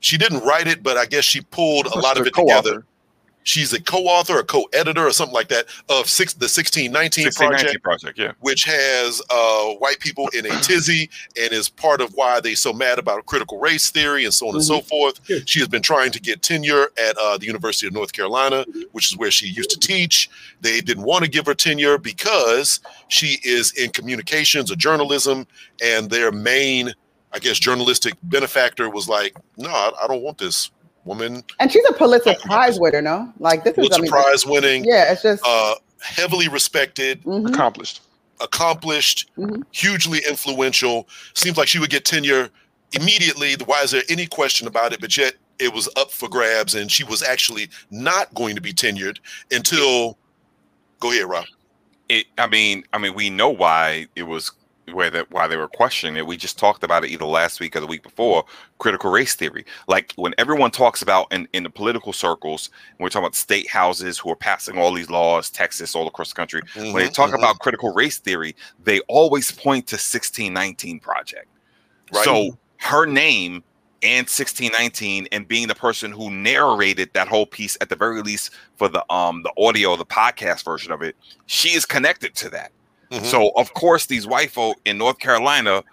she didn't write it, but I guess she pulled a lot of The it together. Co-author. She's a co-author or co-editor or something like that of six the 1619 1619 project, project, yeah. which has uh, white people in a tizzy and is part of why they're so mad about critical race theory and so on and so forth. Yeah. She has been trying to get tenure at uh, the University of North Carolina, which is where she used to teach. They didn't want to give her tenure because she is in communications or journalism, and their main, I guess, journalistic benefactor was like, "No, I, I don't want this woman." And she's a Pulitzer Prize winner, no? Like this is, I Pulitzer mean, Prize winning, yeah, it's just uh, heavily respected, mhm. Accomplished. accomplished, Mhm. hugely influential. Seems like she would get tenure immediately. Why is there any question about it? But yet it was up for grabs, and she was actually not going to be tenured until. Go ahead, Rob. It, I mean, I mean, we know why it was where that why they were questioning it. We just talked about it either last week or the week before. Critical race theory, like when everyone talks about in, in the political circles, we're talking about state houses who are passing all these laws, Texas, all across the country. when they Mhm, talk mhm. about critical race theory, they always point to 1619 project. Right. So her name and 1619 and being the person who narrated that whole piece at the very least for the um the audio, the podcast version of it, she is connected to that. Mhm. So of course these white folk in North Carolina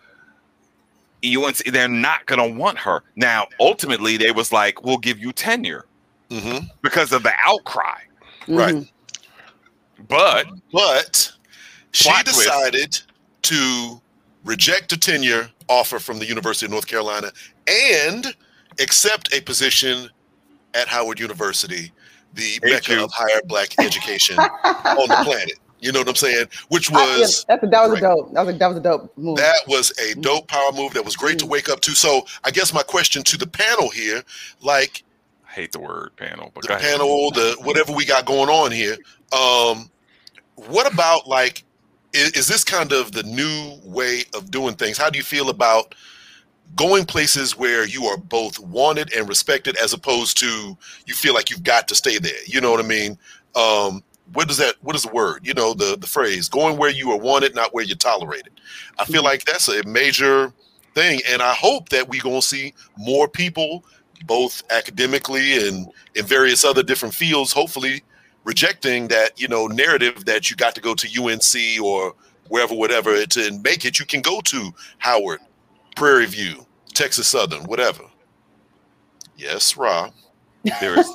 UNC they're not gonna want her. Now, ultimately, they was like, we'll give you tenure Mhm. because of the outcry. Right. Mhm. But But she Plot twist. decided to reject a tenure offer from the University of North Carolina and accept a position at Howard University, the Hate mecca you. of higher black education on the planet. You know what I'm saying? Which I- yeah, was that's that was great. a dope. That was a, that was a dope move. that was a dope power move that was great to wake up to. So I guess my question to the panel here, like I hate the word panel, but the go ahead. panel, the whatever we got going on here. Um, what about like, is, is this kind of the new way of doing things? How do you feel about going places where you are both wanted and respected, as opposed to you feel like you've got to stay there? You know what I mean? Um, what is that? What is the word? You know, the the phrase going where you are wanted, not where you're tolerated. I feel hmm. like that's a major thing, and I hope that we're gonna see more people both academically and in various other different fields, hopefully rejecting that, you know, narrative that you got to go to UNC or wherever, whatever, to make it, you can go to Howard, Prairie View, Texas Southern, whatever. Yes, Rob. there is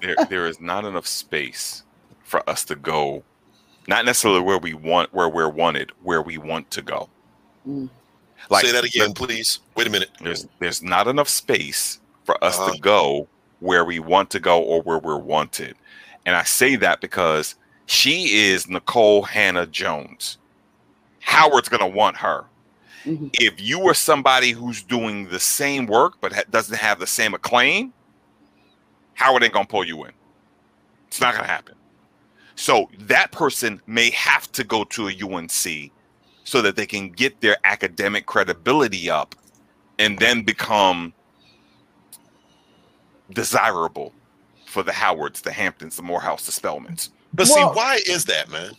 there, there is not enough space for us to go not necessarily where we want where we're wanted where we want to go Mm. Say that again, please. Wait a minute. there's there's not enough space for us Uh-huh. to go where we want to go or where we're wanted and i say that because she is nikole hannah jones howard's going to want her Mhm. if you are somebody who's doing the same work but ha- doesn't have the same acclaim howard ain't going to pull you in it's not going to happen so that person may have to go to a unc so that they can get their academic credibility up and then become desirable for the Howards, the Hamptons, the Morehouse, the Spelmans. But Well- see, why is that, man?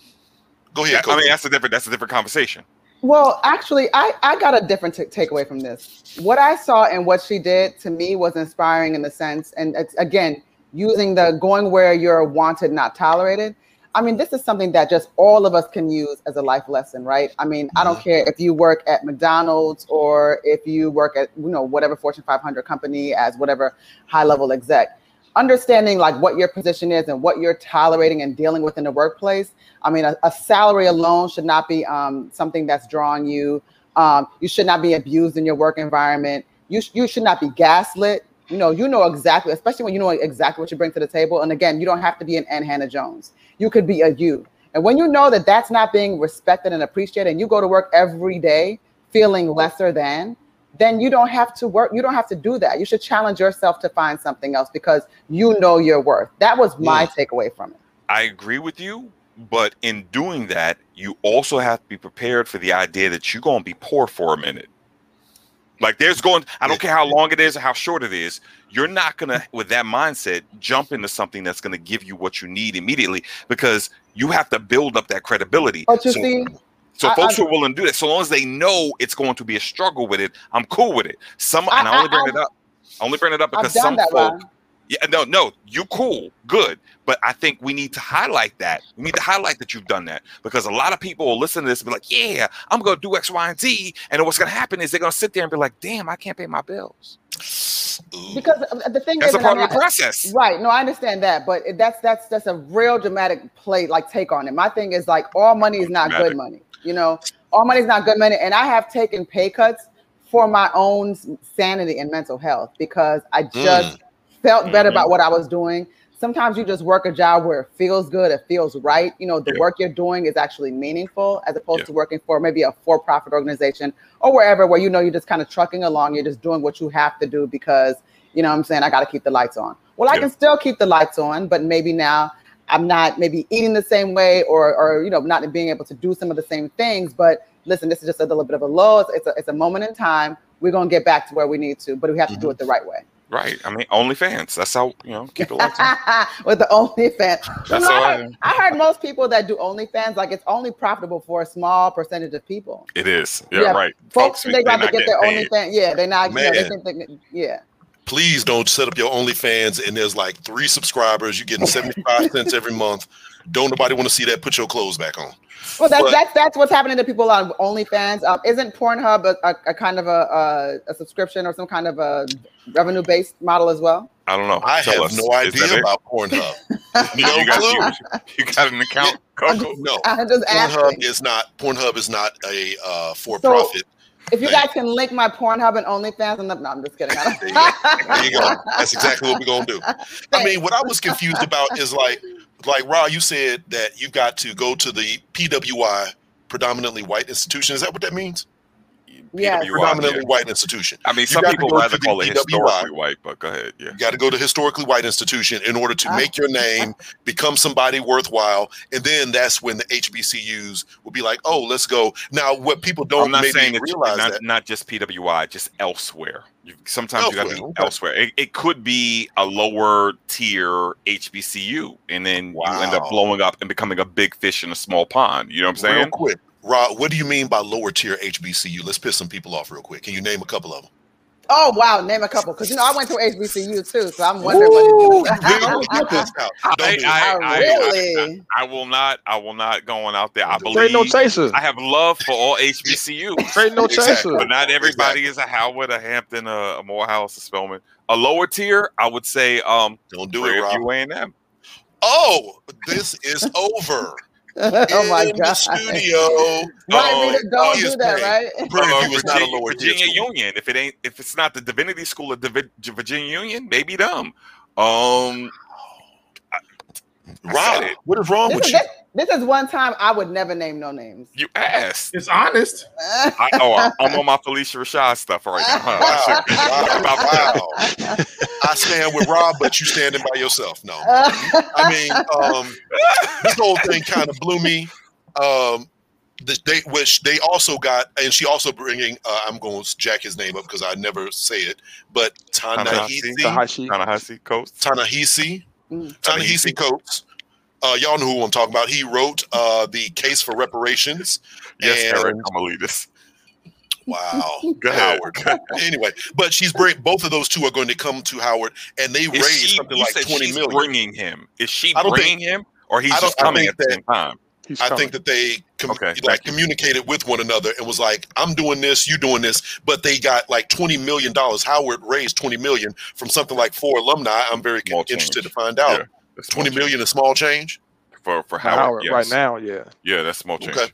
Go ahead. I Coco. mean, that's a different that's a different conversation. Well, actually, I, I got a different t- takeaway from this. What I saw and what she did to me was inspiring in the sense, and it's again using the going where you're wanted, not tolerated. I mean, this is something that just all of us can use as a life lesson, right? I mean, I don't care if you work at McDonald's or if you work at you know whatever Fortune 500 company as whatever high level exec. Understanding like what your position is and what you're tolerating and dealing with in the workplace I mean, a, a salary alone should not be um, something that's drawing you. Um, you should not be abused in your work environment. You, sh- you should not be gaslit. You know, you know exactly, especially when you know exactly what you bring to the table. And again, you don't have to be an Ann Hannah Jones. You could be a you. And when you know that that's not being respected and appreciated, and you go to work every day feeling lesser than, then you don't have to work. You don't have to do that. You should challenge yourself to find something else because you know your worth. That was my takeaway from it. I agree with you, but in doing that, you also have to be prepared for the idea that you're going to be poor for a minute. Like there's going, I don't care how long it is or how short it is, you're not going to, with that mindset, jump into something that's going to give you what you need immediately because you have to build up that credibility. But you So- see, So I- folks I- who are willing to do that, so long as they know it's going to be a struggle with it, I'm cool with it. Some I- and I only bring I've- it up. I only bring it up because some that, folk. Ron. Yeah, no, no, you cool, good. But I think we need to highlight that. We need to highlight that you've done that because a lot of people will listen to this and be like, "Yeah, I'm gonna do X, Y, and Z," and what's gonna happen is they're gonna sit there and be like, "Damn, I can't pay my bills." Because uh, the thing That's is, a and part I'm of the not- process. Right. No, I understand that, but that's that's that's a real dramatic play, like take on it. My thing is like all money is not Dramatic. good money. You know, all money is not good money, and I have taken pay cuts for my own sanity and mental health because I just felt better Mhm. about what I was doing. Sometimes you just work a job where it feels good, it feels right. You know, the Yeah. work you're doing is actually meaningful as opposed Yeah. to working for maybe a for-profit organization or wherever where you know you're just kind of trucking along, you're just doing what you have to do because you know what I'm saying I got to keep the lights on. Well, I Yeah. can still keep the lights on, but maybe now I'm not maybe eating the same way or or you know not being able to do some of the same things. But listen, this is just a little bit of a low. It's, a it's a moment in time. We're gonna get back to where we need to, but we have to Mm-hmm. do it the right way. Right. I mean, OnlyFans. That's how you know keep it lights. With the OnlyFans. You That's know, all I, I heard, I heard most people that do OnlyFans like it's only profitable for a small percentage of people. It is. Yeah. Yeah, Right. Folks, they they're rather not get their getting paid. OnlyFans. Yeah, they're not. You know, they think they, yeah. please don't set up your OnlyFans and there's like three subscribers. You're getting 75 cents every month. Don't nobody want to see that. Put your clothes back on. Well, that's But- that's that's what's happening to people on OnlyFans. Um, isn't Pornhub a, a, a kind of a, a a subscription or some kind of a revenue based model as well? I don't know. I Tell have us. no Is that idea about Pornhub. You, no got, clue. you, you got an account, Coco? No. I'm just asking. Pornhub is not Pornhub is not a uh, for profit. If you Thank guys can link my Pornhub and OnlyFans, I'm no, I'm just kidding. There you go. There you go. That's exactly what we're gonna do. I mean, what I was confused about is like, like Ra, you said that you've got to go to the PWI, predominantly white institution. Is that what that means? Yes. PWI, Predominantly yeah. white institution. I mean, You some people rather call it PWI. historically white, but go ahead. Yeah. You got to go to historically white institution in order to Ah. make your name become somebody worthwhile, and then that's when the HBCUs will be like, "Oh, let's go." Now, what people don't I'm not maybe saying that realize not, that not just PWI, just elsewhere. You, sometimes you got to be Elsewhere, okay. elsewhere. It, it could be a lower tier HBCU, and then you end up blowing up and becoming a big fish in a small pond. You know what I'm real saying? quick, Rob, what do you mean by lower tier HBCU? Let's piss some people off real quick. Can you name a couple of them? Oh wow, name a couple because you know I went to HBCU too, so I'm wondering. Ooh, what we don't get this out. Don't I. I, Oh, I, really? I, I will not. I will not go on out there. I Straight believe. Straight no chasers. I have love for all HBCU. Straight no Exactly. chaser. but not everybody is a Howard, a Hampton, a, a Morehouse, a Spelman. A lower tier, I would say, um, Don't do it, Prairie Rob. View A&M. Oh, this is over. oh my In the god! studio. Right, Oh, Rita, don't do that, great. right? Prairie Uh, View is not a Virginia, lower Virginia. Union. If it ain't, if it's not the Divinity School of Divi- Virginia Union, maybe them. Um, I Rob, what is wrong This with is, you? this, this is one time I would never name no names. you asked. It's honest. I, oh, I- I'm on my Phylicia Rashad stuff right now. Huh? I should Wow, be about that. wow, wow. I stand with Rob, but you standing by yourself. No, I mean, um, this whole thing kind of blew me. Um, the, they, which they also got, and she also bringing. Uh, I'm going to jack his name up because I never say it, but Ta-Nehisi. Tanahisi, Tahashi. Tanahasi Coast. Tanahisi, Mm. Tanahisi Coates. Uh, y'all know who I'm talking about. He wrote uh, the case for reparations. Yes, And- Eric Kamalides. Wow, Go ahead. Howard. anyway, but she's bring both of those two are going to come to Howard, and they Is raised she, something like said twenty she's million. bringing him. Is she I don't bringing him, or he's just coming think at the that- same time? He's I coming. think that they com- Okay, like communicated with one another and was like, "I'm doing this, you doing this," but they got like twenty million dollars. Howard raised twenty million from something like four alumni. I'm very Small interested change. to find out. Yeah, that's Twenty small is small change. change. for for For Howard, Howard yes. right now, yeah. Yeah, that's small change. Okay.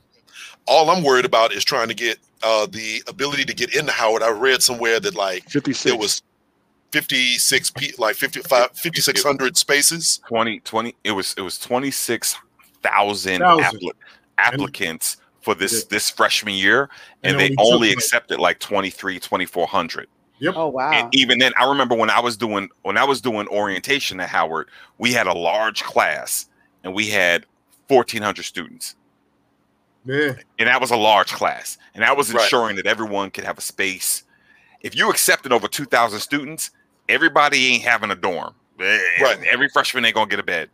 All I'm worried about is trying to get uh, the ability to get into Howard. I read somewhere that like 56. there was 56 pe- like 55 5600 spaces 20, 20 it was it was 26,000 Thousand. appli- applicants for this Yeah. this freshman year and, And they only took, only like- accepted like 23 2400 Oh wow! and even then i remember when i was doing when i was doing orientation at howard we had a large class and we had 1400 students Yeah. and that was a large class and that was Right. ensuring that everyone could have a space if you accepted over 2000 students everybody ain't having a dorm Eh, Right. every freshman ain't gonna get a bed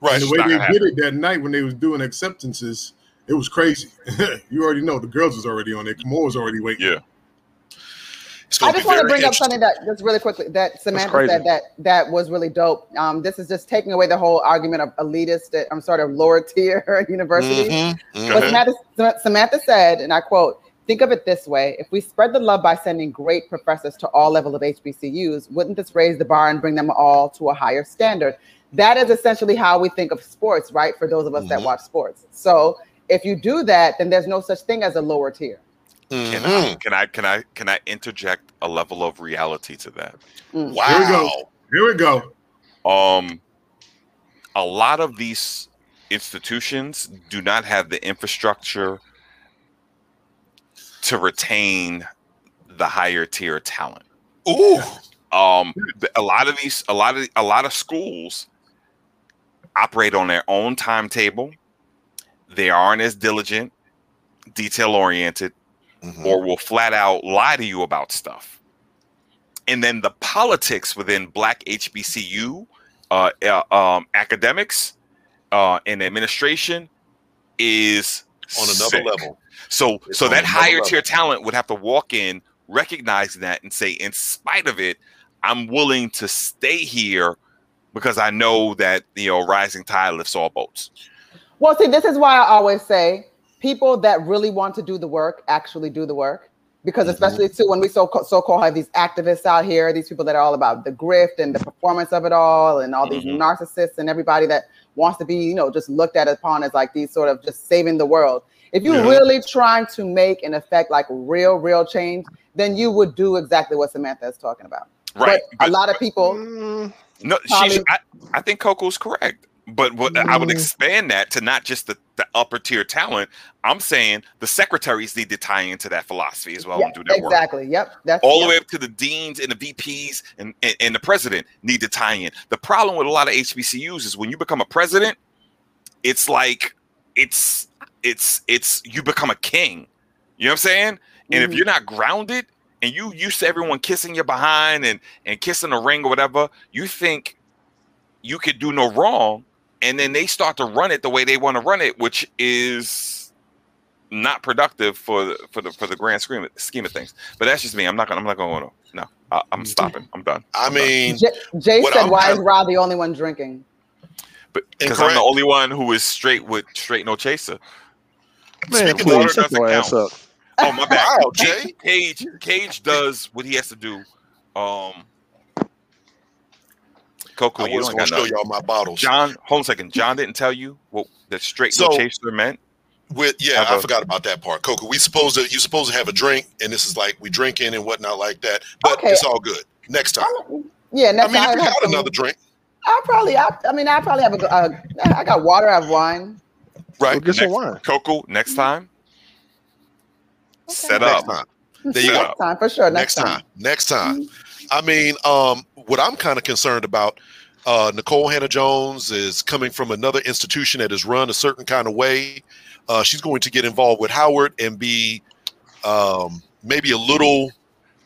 right And the It's way not they gonna did it that night when they was doing acceptances, it was crazy. you already know the girls was already on there. Kamor was already waiting. Yeah. It's I gonna just want to bring up something that just really quickly that Samantha said that that was really dope. Um, this is just taking away the whole argument of elitist. That I'm sort of lower tier universities. Mhm, mhm. But Samantha, Samantha said, and I quote, think of it this way if we spread the love by sending great professors to all level of HBCUs, wouldn't this raise the bar and bring them all to a higher standard? That is essentially how we think of sports, right? For those of us that Mhm. watch sports. So if you do that, then there's no such thing as a lower tier. Can Mhm. I can I can I can I interject a level of reality to that? Mm. Wow. Here we go. Here we go. Um a lot of these institutions do not have the infrastructure to retain the higher tier talent. Ooh. Um a lot of these a lot of a lot of schools operate on their own timetable. They aren't as diligent, detail oriented, Mhm. or will flat out lie to you about stuff. And then the politics within Black HBCU uh, uh, um, academics uh, and administration is on another sick. level. So, It's so that higher level. tier talent would have to walk in, recognizing that, and say, in spite of it, I'm willing to stay here because I know that you know rising tide lifts all boats. Well, see, this is why I always say people that really want to do the work actually do the work. Because Mhm. especially too, when we so so called have these activists out here, these people that are all about the grift and the performance of it all, and all these Mhm. narcissists and everybody that wants to be, you know, just looked at upon as like these sort of just saving the world. If you're Yeah. really trying to make an effect like real, real change, then you would do exactly what Samantha is talking about. Right. But a lot of people, Mm, No, she's. I, I think Coco's correct, but what I would Mm. expand that to not just the, the upper tier talent. I'm saying the secretaries need to tie into that philosophy as well and do that work. exactly. Yep. That's All the way up to the deans and the VPs and, and, and the president need to tie in. The problem with a lot of HBCUs is when you become a president, it's like it's it's it's you become a king. You know what I'm saying? And if Mhm. you're not grounded and you used to everyone kissing your behind and and kissing the ring or whatever, you think you could do no wrong, and then they start to run it the way they want to run it, which is not productive for the for the for the grand scheme of, scheme of things. But that's just me. I'm not gonna. I'm not going. to No, I, I'm stopping. I'm done. I mean, J- Jay What said, I'm "Why kind is Rob the only one drinking?" But because I'm the only one who is straight with straight no chaser. man, Speaking please water shut doesn't your ass count. up. Oh my bad. Wow, Jay. Cage, Cage Cage does what he has to do. Um, Coco, I you was don't going got to show y'all my bottles. John, hold on a second. John didn't tell you what the straight So- no chaser meant. With yeah, I, I a- forgot about that part. Coco, we supposed to you supposed to have a drink, and this is like we drinking and whatnot like that. But Okay. it's all good. Next time. Yeah, I mean, time if you have got some- another drink, I'll probably. I, I mean, I probably have a. Uh, I got water. I have wine. Go right? get some wine. Coco, next time, set Next up. time. There you Set go. Next time for sure. Next Next, time. Next time. I mean, um, what I'm kind of concerned about, uh, Nikole Hannah Jones is coming from another institution that is run a certain kind of way. Uh, she's going to get involved with Howard and be um, maybe a little.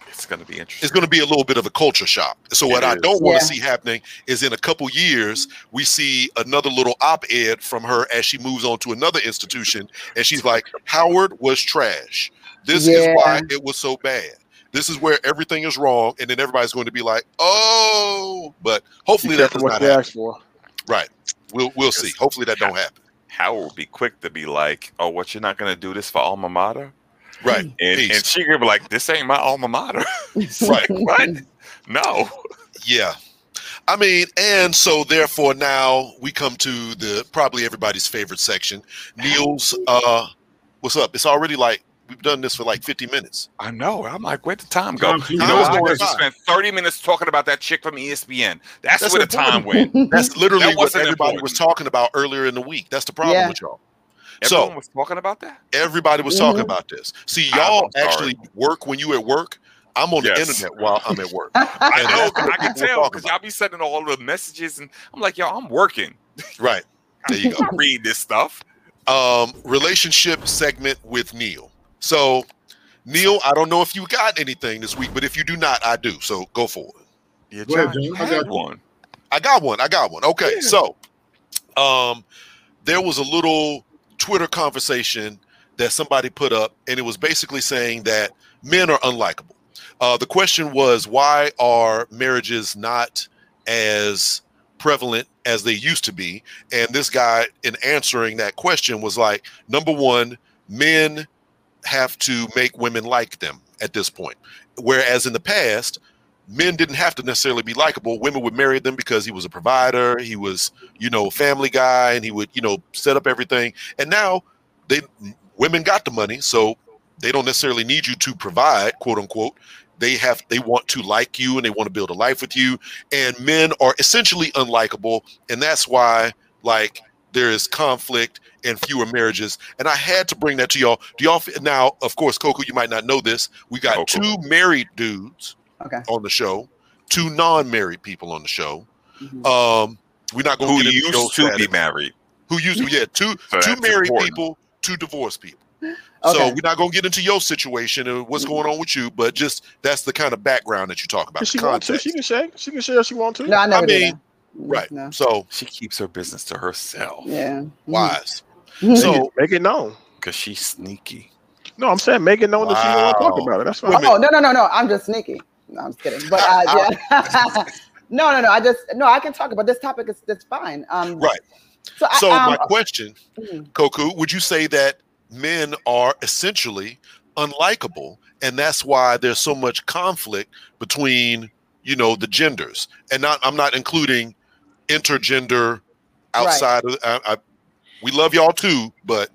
It's gonna be interesting. It's going to be a little bit of a culture shock. So what It I don't want Yeah. to see happening is in a couple years we see another little op-ed from her as she moves on to another institution, and she's like, "Howard was trash. This is why it was so bad." This is where everything is wrong, and then everybody's going to be like, "Oh!" But hopefully Be that careful does what not you happen. ask for. Right? We'll we'll see. Hopefully that don't happen. Howard will be quick to be like, "Oh, what? You're not gonna do this for alma mater?" Right? And, Peace. and she could be like, "This ain't my alma mater." right? what? No. Yeah. I mean, and so therefore now we come to the probably everybody's favorite section. Neil's uh what's up? It's already like we've done this for like 50 minutes. I know. I'm like, where'd the time go? Time You flew know what's by. going on? We spent 30 minutes talking about that chick from ESPN. That's, That's where the time went. That's literally That what everybody important. was talking about earlier in the week. That's the problem Yeah. with y'all. Everyone So was talking about that. everybody was Mhm. talking about this. See, y'all actually work when you at work. I'm on Yes. the internet while I'm at work. I know. I can tell because y'all be sending all the messages, and I'm like, yo, I'm working. Right. There you go. Read this stuff. um, relationship segment with Neil. So, Neil, I don't know if you got anything this week, but if you do not, I do. So go for it. Yeah, Go ahead, John, John. I got one. I got one. I got one. Okay. Yeah. So, um, there was a little Twitter conversation that somebody put up, and it was basically saying that men are unlikable. Uh, the question was, why are marriages not as prevalent as they used to be? And this guy, in answering that question, was like, number one, men have to make women like them at this point. Whereas in the past, men didn't have to necessarily be likable. Women would marry them because he was a provider, he was, you know, a family guy, and he would, you know, set up everything. And now they women got the money, so they don't necessarily need you to provide, quote unquote. They have they want to like you and they want to build a life with you. And men are essentially unlikable, and that's why like there is conflict and fewer marriages. And I had to bring that to y'all. Do y'all f- now? Of course, Coco, you might not know this. We got Coco. two married dudes Okay. on the show, two non-married people on the show. Mhm. Um, we're not going to get into used those to be married? Who used to? Yeah, two So two married important. people, two divorced people. So we're not going to get into your situation and what's going on with you, but just that's the kind of background that you talk about. She the wants to, she can share. She can share if she wants to. No, I never I mean, that. Right. No. So She keeps her business to herself Yeah. wise. Mhm. So- So make it known. because she's sneaky. No, I'm saying make it known that she don't want to talk about it. That's fine. Oh no no no no! I'm just sneaky. No, I'm just kidding. But uh, yeah. no, no, no. I just no. I can talk about this topic. It's it's fine. Um, Right. So, I, So um, my question, mhm. Koku, would you say that men are essentially unlikable, and that's why there's so much conflict between you know the genders, and not I'm not including intergender outside of. I, I, we love y'all too, but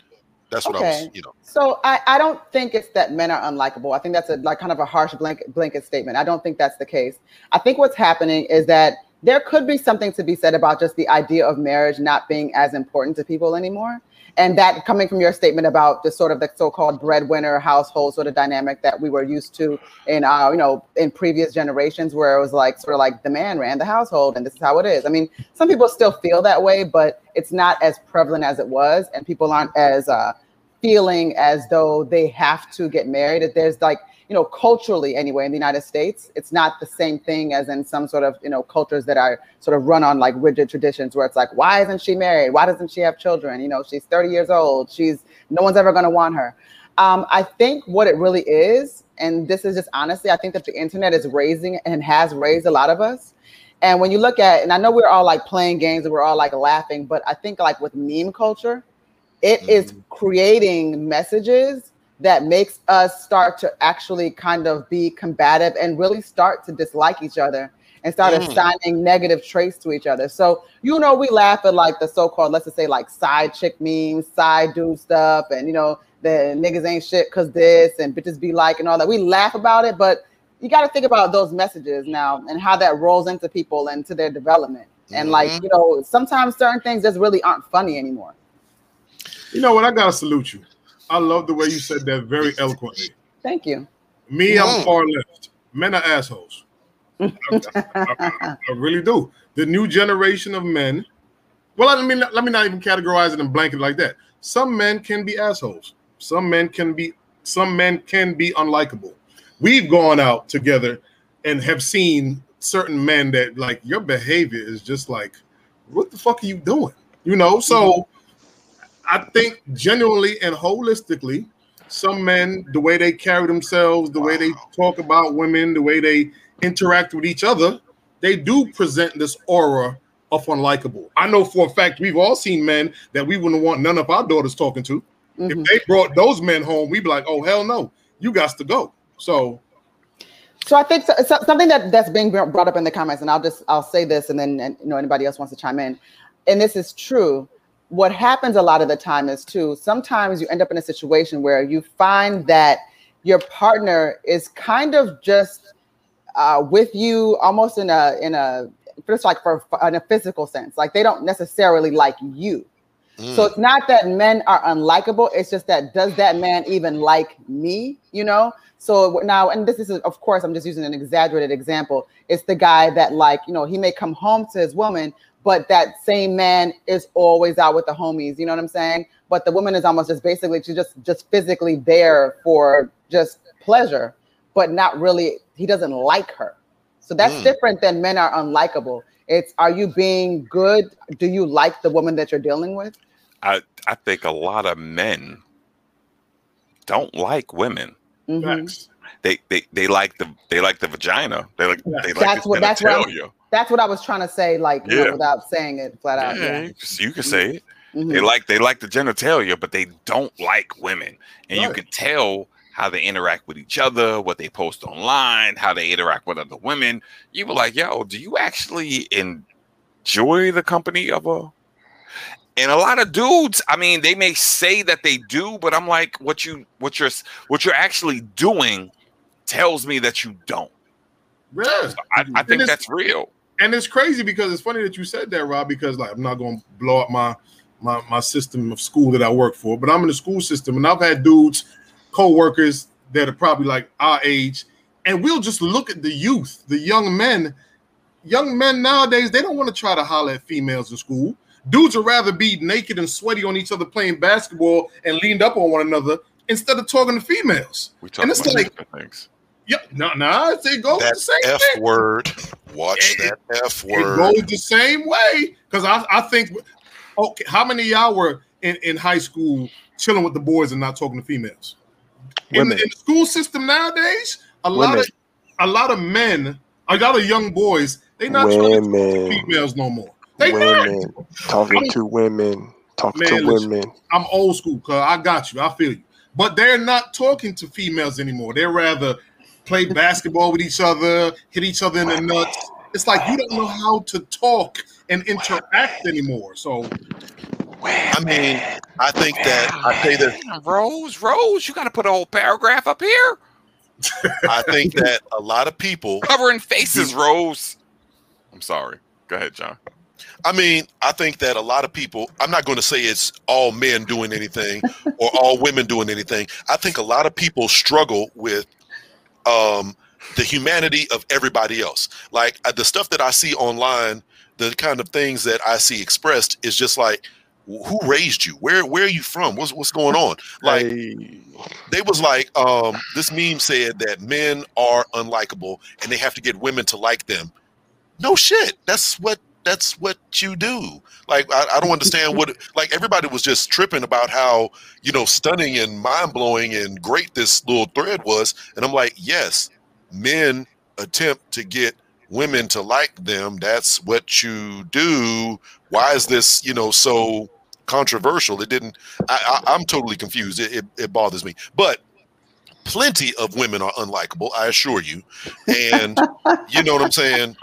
that's what I was, you know. So I, I don't think it's that men are unlikable. I think that's a like kind of a harsh blanket blanket statement. I don't think that's the case. I think what's happening is that there could be something to be said about just the idea of marriage not being as important to people anymore. And that coming from your statement about the sort of the so-called breadwinner household sort of dynamic that we were used to in uh, you know, in previous generations where it was like sort of like the man ran the household and this is how it is. I mean, some people still feel that way, but it's not as prevalent as it was, and people aren't as uh feeling as though they have to get married. That there's like, you know, culturally anyway in the United States, it's not the same thing as in some sort of, you know, cultures that are sort of run on like rigid traditions where it's like, why isn't she married? Why doesn't she have children? You know, she's 30 years old. She's no one's ever going to want her. Um, I think what it really is, and this is just honestly, I think that the internet is raising and has raised a lot of us. And when you look at, and I know we're all like playing games and we're all like laughing, but I think like with meme culture, it is creating messages that makes us start to actually kind of be combative and really start to dislike each other and start Mm. assigning negative traits to each other. So, you know, we laugh at like the so-called, let's just say like side chick memes, side dude stuff, and you know, the niggas ain't shit cause this and bitches be like and all that. We laugh about it, but you got to think about those messages now and how that rolls into people and to their development. And like, Mhm. you know, sometimes certain things just really aren't funny anymore. You know what? I gotta salute you. I love the way you said that very eloquently. Thank you. Me, I'm Mm. far left. Men are assholes. I, I- I really do. The new generation of men. Well, I mean, let me not even categorize it and blanket like that. Some men can be assholes. Some men can be. Some men can be unlikable. We've gone out together and have seen certain men that like your behavior is just like, what the fuck are you doing? You know. So, I think genuinely and holistically, some men, the way they carry themselves, the way they talk about women, the way they interact with each other, they do present this aura of unlikable. I know for a fact we've all seen men that we wouldn't want none of our daughters talking to. Mhm. If they brought those men home, we'd be like, oh hell no, you got to go. So So I think so, so- something that that's being brought up in the comments, and I'll just I'll say this, and then and, you know anybody else wants to chime in, and this is true. What happens a lot of the time is too. Sometimes you end up in a situation where you find that your partner is kind of just uh, with you, almost in a in a just like for in a physical sense, like they don't necessarily like you. Mm. So it's not that men are unlikable. It's just that does that man even like me? You know. So now, and this is of course I'm just using an exaggerated example. It's the guy that like you know he may come home to his woman, but that same man is always out with the homies. You know what I'm saying? But the woman is almost just basically she's just just physically there for just pleasure, but not really. He doesn't like her. So that's Mm. different than men are unlikable. It's are you being good? Do you like the woman that you're dealing with? I I think a lot of men don't like women. Mhm. They they they like the they like the vagina. They like they like That's the what- that's what I'm- genitalia. That's what I was trying to say, like you know, without saying it flat out. Yeah, Yeah. you can- you can say it. Mhm. They like they like the genitalia, but they don't like women, and you can tell how they interact with each other, what they post online, how they interact with other women. You were like, "Yo, do you actually enjoy the company of a?" And a lot of dudes, I mean, they may say that they do, but I'm like, what you what you're what you're actually doing tells me that you don't. Yeah. I, I think that's real. And it's crazy because it's funny that you said that, Rob. Because like I'm not going to blow up my my my system of school that I work for, but I'm in the school system, and I've had dudes, co-workers that are probably like our age, and we'll just look at the youth, the young men. Young men nowadays, they don't want to try to holler at females in school. Dudes would rather be naked and sweaty on each other playing basketball and leaned up on one another instead of talking to females. We talk And about it's like- things. Yeah, no, no, nah, it goes that the same F thing. word. Watch It- that F word. It goes the same way because I, I think okay, how many of y'all were in, in high school chilling with the boys and not talking to females? In the, Women. in the school system nowadays, a lot of a lot of men, a lot of young boys, they not trying to talk to females no more. They not. Women talking I mean- to women, talking Man, to listen. women. I'm old school, cuz I got you. I feel you. But they're not talking to females anymore. They're rather play basketball with each other, hit each other in the nuts. It's like you don't know how to talk and interact anymore. So I mean, I think that I say that Rose, Rose, you got to put a whole paragraph up here I think that a lot of people covering faces. Rose, I'm sorry. Go ahead, John. I mean, I think that a lot of people, I'm not going to say it's all men doing anything or all women doing anything. I think a lot of people struggle with um, the humanity of everybody else. Like uh, the stuff that I see online, the kind of things that I see expressed is just like, who raised you? Where where are you from? What's what's going on? Like Hey, they was like, um, this meme said that men are unlikable and they have to get women to like them. No shit. That's what that's what you do. Like I, I don't understand what like everybody was just tripping about how, you know, stunning and mind blowing and great this little thread was. And I'm like, yes, men attempt to get women to like them. That's what you do. Why is this, you know, so controversial? It didn't I, I I'm totally confused. It, it, it bothers me. But plenty of women are unlikable, I assure you. And you know what I'm saying?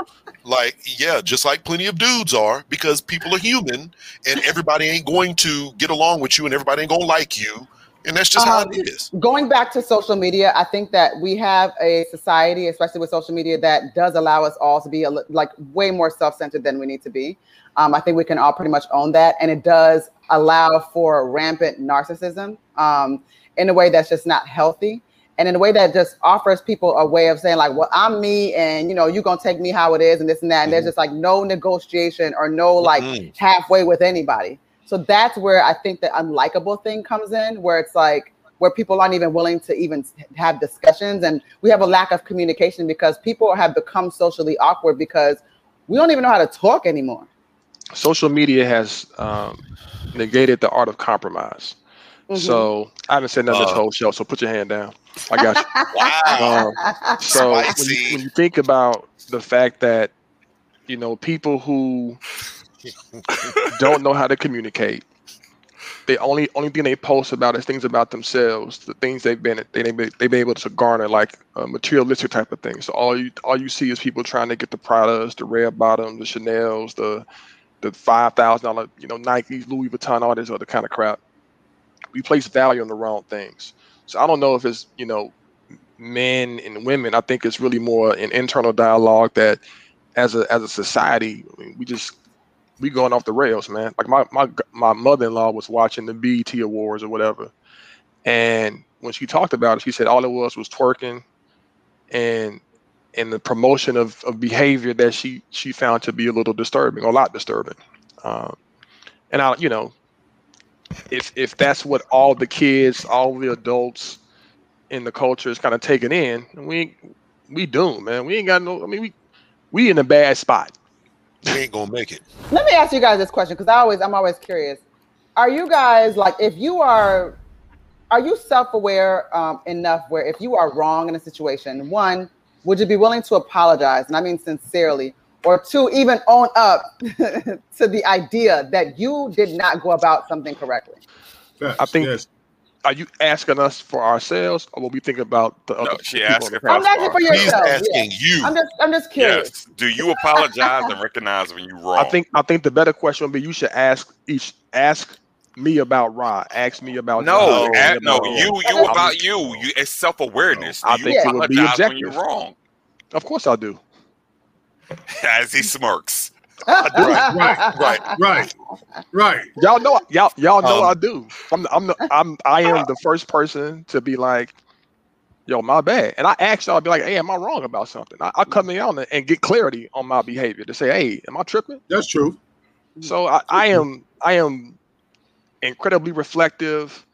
Like, yeah, just like plenty of dudes are, because people are human and everybody ain't going to get along with you and everybody ain't gonna like you. And that's just how Um, it is. going back to social media, I think that we have a society, especially with social media, that does allow us all to be a, like way more self-centered than we need to be. Um, I think we can all pretty much own that, and it does allow for rampant narcissism um, in a way that's just not healthy, and in a way that just offers people a way of saying like, "Well, I'm me, and you know, you're gonna take me how it is, and this and that." And there's Mhm. just like no negotiation or no like Mhm. halfway with anybody. So that's where I think the unlikable thing comes in, where it's like where people aren't even willing to even have discussions, and we have a lack of communication because people have become socially awkward because we don't even know how to talk anymore. social media has um, negated the art of compromise. Mhm. So I haven't said nothing this Uh. whole show. So put your hand down. I got you. Wow. Um, so when you, when you think about the fact that you know people who don't know how to communicate the only only thing they post about is things about themselves the things they've been they, they've been, they've been able to garner like uh, materialistic type of things so all you all you see is people trying to get the Pradas the red bottoms the Chanel's the the five thousand dollar you know Nikes Louis Vuitton all this other kind of crap we place value on the wrong things so I don't know if it's you know men and women, I think it's really more an internal dialogue that as a as a society, we just we going off the rails, man. Like my my my mother in law was watching the BET Awards or whatever, and when she talked about it, she said all it was was twerking, and and the promotion of, of behavior that she she found to be a little disturbing, a lot disturbing. Um, and I, you know, if if that's what all the kids, all the adults in the culture is kind of taken in, we we doomed, man. We ain't got no. I mean, we we in a bad spot. We ain't gonna make it. Let me ask you guys this question because I always I'm always curious. Are you guys like if you are are you self-aware um, enough where if you are wrong in a situation, one, would you be willing to apologize? And I mean sincerely, or two, even own up to the idea that you did not go about something correctly. Facts, I think- yes. Are you asking us for ourselves, or will we think about the other No, she asking for I'm asking for He's yourself. yeah. asking you. I'm just I'm just curious. Yes. Do you apologize and recognize when you're wrong? I think I think the better question would be you should ask each ask me about Rod, ask me about no, John, at- ask no, about- you you about you. You it's self awareness. I you think it would be apologize when you're wrong. Of course I do. As he smirks. Right, right, right. Right, right. Y'all know y'all y'all know Um, I do. I'm I'm the, I'm I am the first person to be like, yo, my bad. And I ask y'all, be like, hey, am I wrong about something? I, I come in on it and get clarity on my behavior to say, hey, am I tripping? That's true. So I, I am I am incredibly reflective,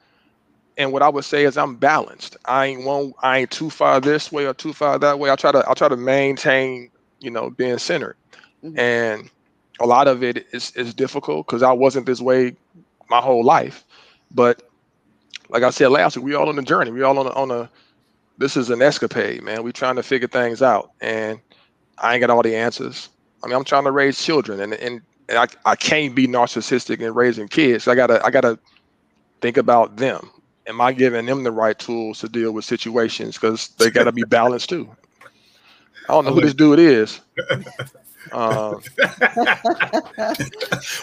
and what I would say is I'm balanced. I ain't one I ain't too far this way or too far that way. I try to I try to maintain you know being centered, Mhm. and a lot of it is is difficult because I wasn't this way my whole life. But like I said last week, we all on a journey. We all on a, on a this is an escapade, man. We trying to figure things out, and I ain't got all the answers. I mean, I'm trying to raise children, and and, and I, I can't be narcissistic in raising kids. I gotta I gotta think about them. Am I giving them the right tools to deal with situations? Because they gotta be balanced too. I don't know who this dude is. Um,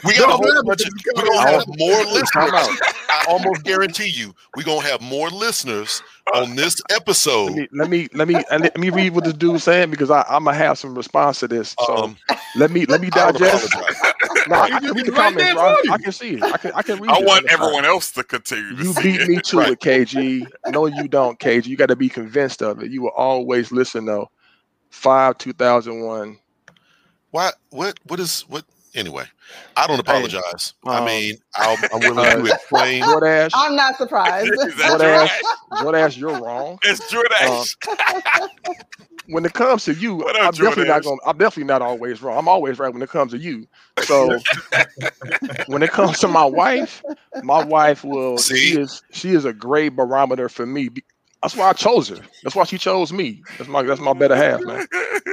We got a No, whole bunch of, we're gonna have more listeners. I almost guarantee you, we're gonna have more listeners on this let episode. me let me let me let me read what this dude's saying because I, I'm gonna have some response to this. So Um, let me let me digest. No, I He can read the right comments, bro. I can see it. I can I can read I it. want everyone else to continue. To You see beat it. me to Right. it, KG. No, you don't, KG. You got to be convinced of it. You will always listen though. Five two thousand one. Why? What? What is? What? Anyway, I don't apologize. I um, mean, I'll, I'm willing uh, to explain. Jordash, I'm not surprised. what that Jordash, Jordash? Jordash, you're wrong. It's Jordash. When it comes to you, What I'm up, definitely not going. I'm definitely not always wrong. I'm always right when it comes to you. So when it comes to my wife, my wife will. See? She is she is a great barometer for me. Be- That's why I chose her. That's why she chose me. That's my that's my better half, man.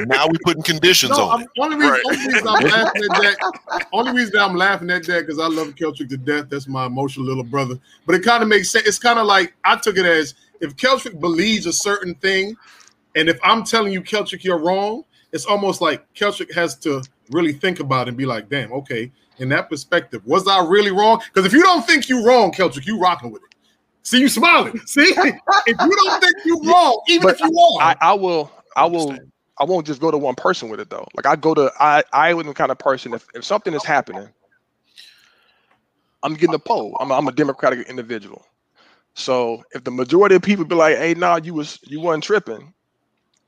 Now we putting conditions No, on I'm, it. only reason, Right. only reason I'm laughing at that, only reason I'm laughing at that because I love Keltrick to death. That's my emotional little brother. But it kind of makes sense. It's kind of like I took it as if Keltrick believes a certain thing, and if I'm telling you Keltrick you're wrong, it's almost like Keltrick has to really think about it and be like, damn, okay, in that perspective, was I really wrong? Because if you don't think you're wrong, Keltrick, you rocking with it. See you smiling. See, if you don't think you're wrong, even But if you are, I, I will I will I won't just go to one person with it though. Like I go to I I am the kind of person if, if something is happening, I'm getting a poll. I'm a, I'm a democratic individual. So if the majority of people be like, "Hey, nah, you was you wasn't tripping,"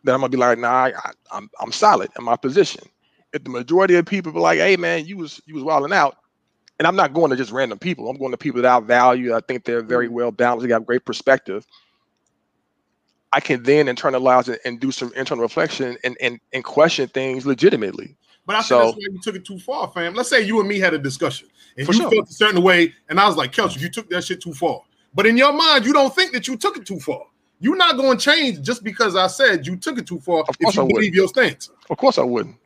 then I'm gonna be like, "Nah, I, I, I'm I'm solid in my position." If the majority of people be like, "Hey, man, you was you was wilding out," and I'm not going to just random people. I'm going to people that I value. I think they're very mm-hmm. well balanced. They got great perspective. I can then internalize it and do some internal reflection and and, and question things legitimately. But I think So- that's why you took it too far, fam. Let's say you and me had a discussion and you sure. felt a certain way, and I was like, Kelch, you took that shit too far. But in your mind, you don't think that you took it too far. You're not going to change just because I said you took it too far Of if course you I wouldn't. your stance. Of course, I wouldn't.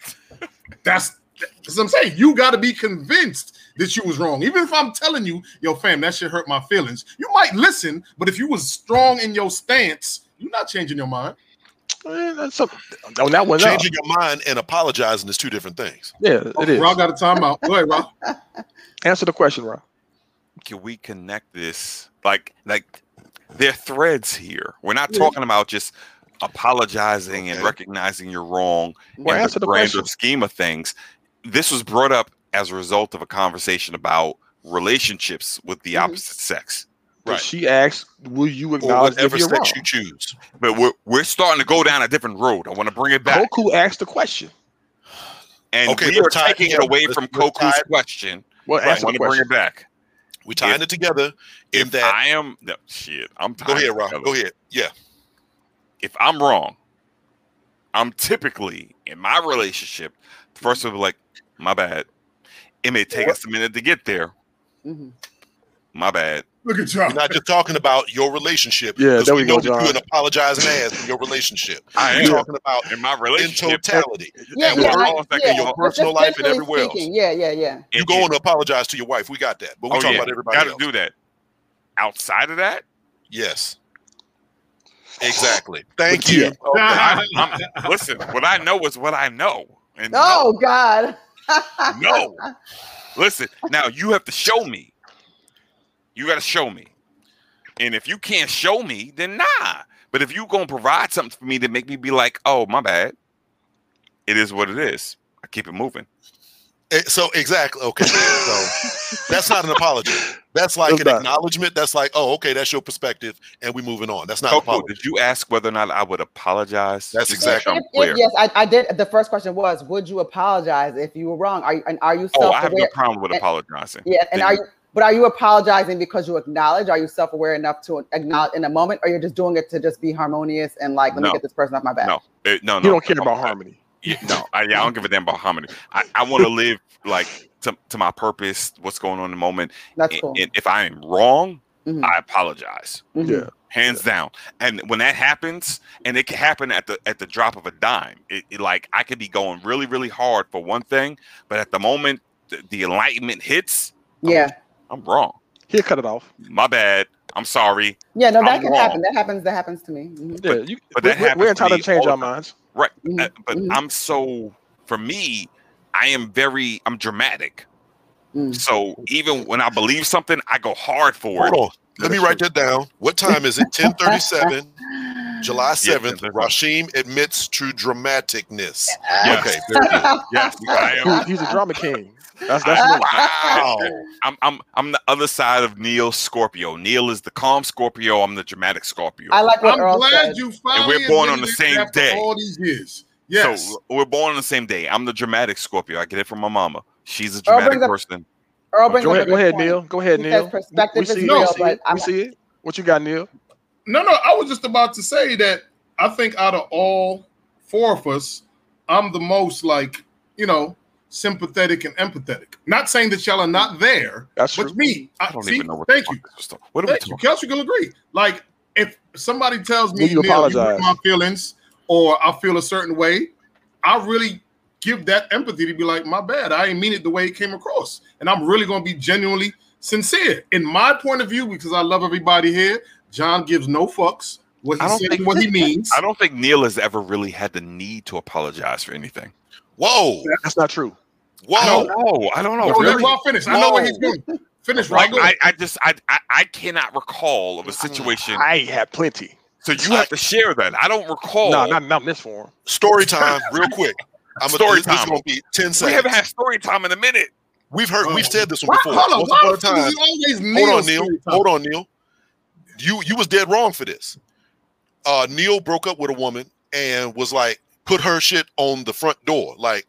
That's that's what I'm saying. You got to be convinced that you was wrong. Even if I'm telling you, yo, fam, that shit hurt my feelings. You might listen, but if you was strong in your stance, you're not changing your mind. Eh, that's some, on that one, no. Changing your mind and apologizing is two different things. yeah, it is. Rob got a timeout. Go ahead, Rob. Answer the question, Rob. Can we connect this? Like, like there are threads here. We're not Yeah. talking about just apologizing and recognizing you're wrong Well, in the the grander question. scheme of things. This was brought up as a result of a conversation about relationships with the Mhm. opposite sex. Right. She asks, "Will you Or acknowledge if whatever you're sex wrong?" you choose. But we're we're starting to go down a different road. I want to bring it back. Koku asked the question. And Okay, we are let's tie it taking it away from let's Koku's it- question. Well, I want to bring it back. We tying If- it together in If that. I am no, shit, I'm go ahead, it Rob. Go ahead. Yeah. if I'm wrong, I'm typically in my relationship, the first of will be like, my bad. It may take us a minute to get there. Mhm. My bad. Look at y'all. We're not just talking about your relationship. Yeah, there we we know go, that you're an apologizing ass in your relationship. I We're am talking about in my relationship in relationship. totality. Yeah, And yeah, we're like, all affecting yeah. your personal life and generally everywhere else. speaking, Yeah, yeah, yeah. You and- go and apologize to your wife. We got that. But we're oh, talking yeah, about everybody gotta do that. Outside of that, Yes. Exactly. Thank you. yeah. I, I'm, listen, what I know is what I know. And Oh God. No. Listen, now you have to show me. You got to show me. And if you can't show me, then nah. But if you gonna provide something for me to make me be like, oh my bad, it is what it is. I keep it moving. Eh, So exactly. Okay. So that's not an apology. That's like It's an not. acknowledgement. That's like, oh, okay, that's your perspective, and we're moving on. That's not an Coco, apology. did you ask whether or not I would apologize? That's Just to make exactly- sure I'm If- if- clear. yes, I, I did. The first question was, would you apologize if you were wrong? Are you and are you Oh, I have no problem with and- apologizing. yeah, and Then are you? But are you apologizing because you acknowledge? Are you self-aware enough to acknowledge in a moment, or you're just doing it to just be harmonious and like, let No. me get this person off my back? No, eh, no, no. You don't care no, about I- harmony. Yeah, no, I, yeah, I don't give a damn about harmony. I, I want to live like to, to my purpose, what's going on in the moment. That's And, cool. and if I am wrong, Mhm. I apologize. Mhm. Yeah. hands down. And when that happens, and it can happen at the at the drop of a dime, it, it- like I could be going really really hard for one thing, but at the moment the, the enlightenment hits, Yeah. I'm wrong. He'll cut it off. My bad. I'm sorry. Yeah, no, that I'm can wrong. happen. That happens. That happens to me. Mhm. Yeah, you, but we- that we- we're happens to to change our the time. minds. Right. Mhm, Uh, but mhm. I'm so for me, I am very I'm dramatic. Mm. So even when I believe something, I go hard for it. On. Let me write that down. What time is it? 1037, July 7th. 10:37. Rashim admits to dramaticness. Yes. Okay, very good. Yes, I am. He's a drama king. That's that's me. Wow. I'm I'm I'm the other side of Neil Scorpio. Neil is the calm Scorpio. I'm the dramatic Scorpio. I like what I'm Earl glad said. you finally we're born on the same day. All these years. Yes. So we're born on the same day. I'm the dramatic Scorpio. I get it from my mama. She's a Earl dramatic up- person. Earl brings Go up ahead, go ahead, point. Neil. Go ahead, He Neil. perspective we is see real, it. but we I'm- see it. What you got, Neil? No, no, I was just about to say that I think out of all four of us, I'm the most like, you know, sympathetic and empathetic. Not saying that y'all are not there, That's but true. me, I, I don't see, even know what. thank you. fuck this was. What are we Thank you. talking? Kelsey will agree. Like, if somebody tells me you Neil, you apologize? my feelings or I feel a certain way, I really give that empathy to be like, my bad. I didn't mean it the way it came across. And I'm really going to be genuinely sincere. In my point of view, because I love everybody here, John gives no fucks what I he don't says think- what he means. I don't think Neil has ever really had the need to apologize for anything. Whoa. That's not true. I Whoa. don't know. I don't know. No, let really. Rob finish. I know where Whoa. he's going. Finish, Like Rob. Go I. I just I, I I cannot recall of a situation. I have plenty. So you have to share that. I don't recall. No, not not this form. Story time, real quick. I'm Story Story this, This is time. going to be 10 seconds. we haven't had story time in a minute. We've heard, we've said this one Why- before. hold on. Once Why upon a the fuck time. always Hold on, Neil. story time? Hold on, Neil. You you was dead wrong for this. Uh, Neil broke up with a woman and was like put her shit on the front door, like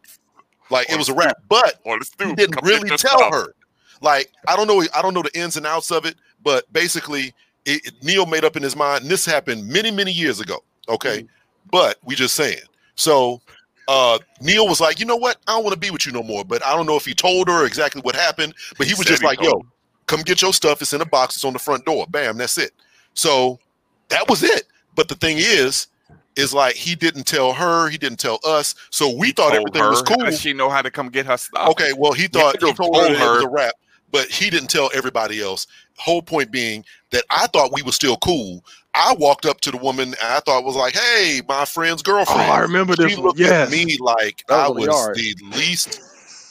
like it was a wrap. But he didn't really tell stuff. her. Like I don't know, I don't know the ins and outs of it, but basically, it, it- Neil made up in his mind. This happened many many years ago. Okay, but we just saying. So uh, Neil was like, you know what? I don't want to be with you no more. But I don't know if he told her exactly what happened. But he was said just he like, yo, come get your stuff. It's in a box. It's on the front door. Bam, that's it. So that was it. But the thing is, is like he didn't tell her. He didn't tell us. So we He thought everything her. was cool. does she know how to come get her stuff? Okay, well, he He thought to he told, told her, it was a rap, but he didn't tell everybody else. Whole point being that I thought we were still cool. I walked up to the woman and I thought was like, "Hey, my friend's Oh, girlfriend." I remember she this one. looked Yes. at me like That I was the yard. the least,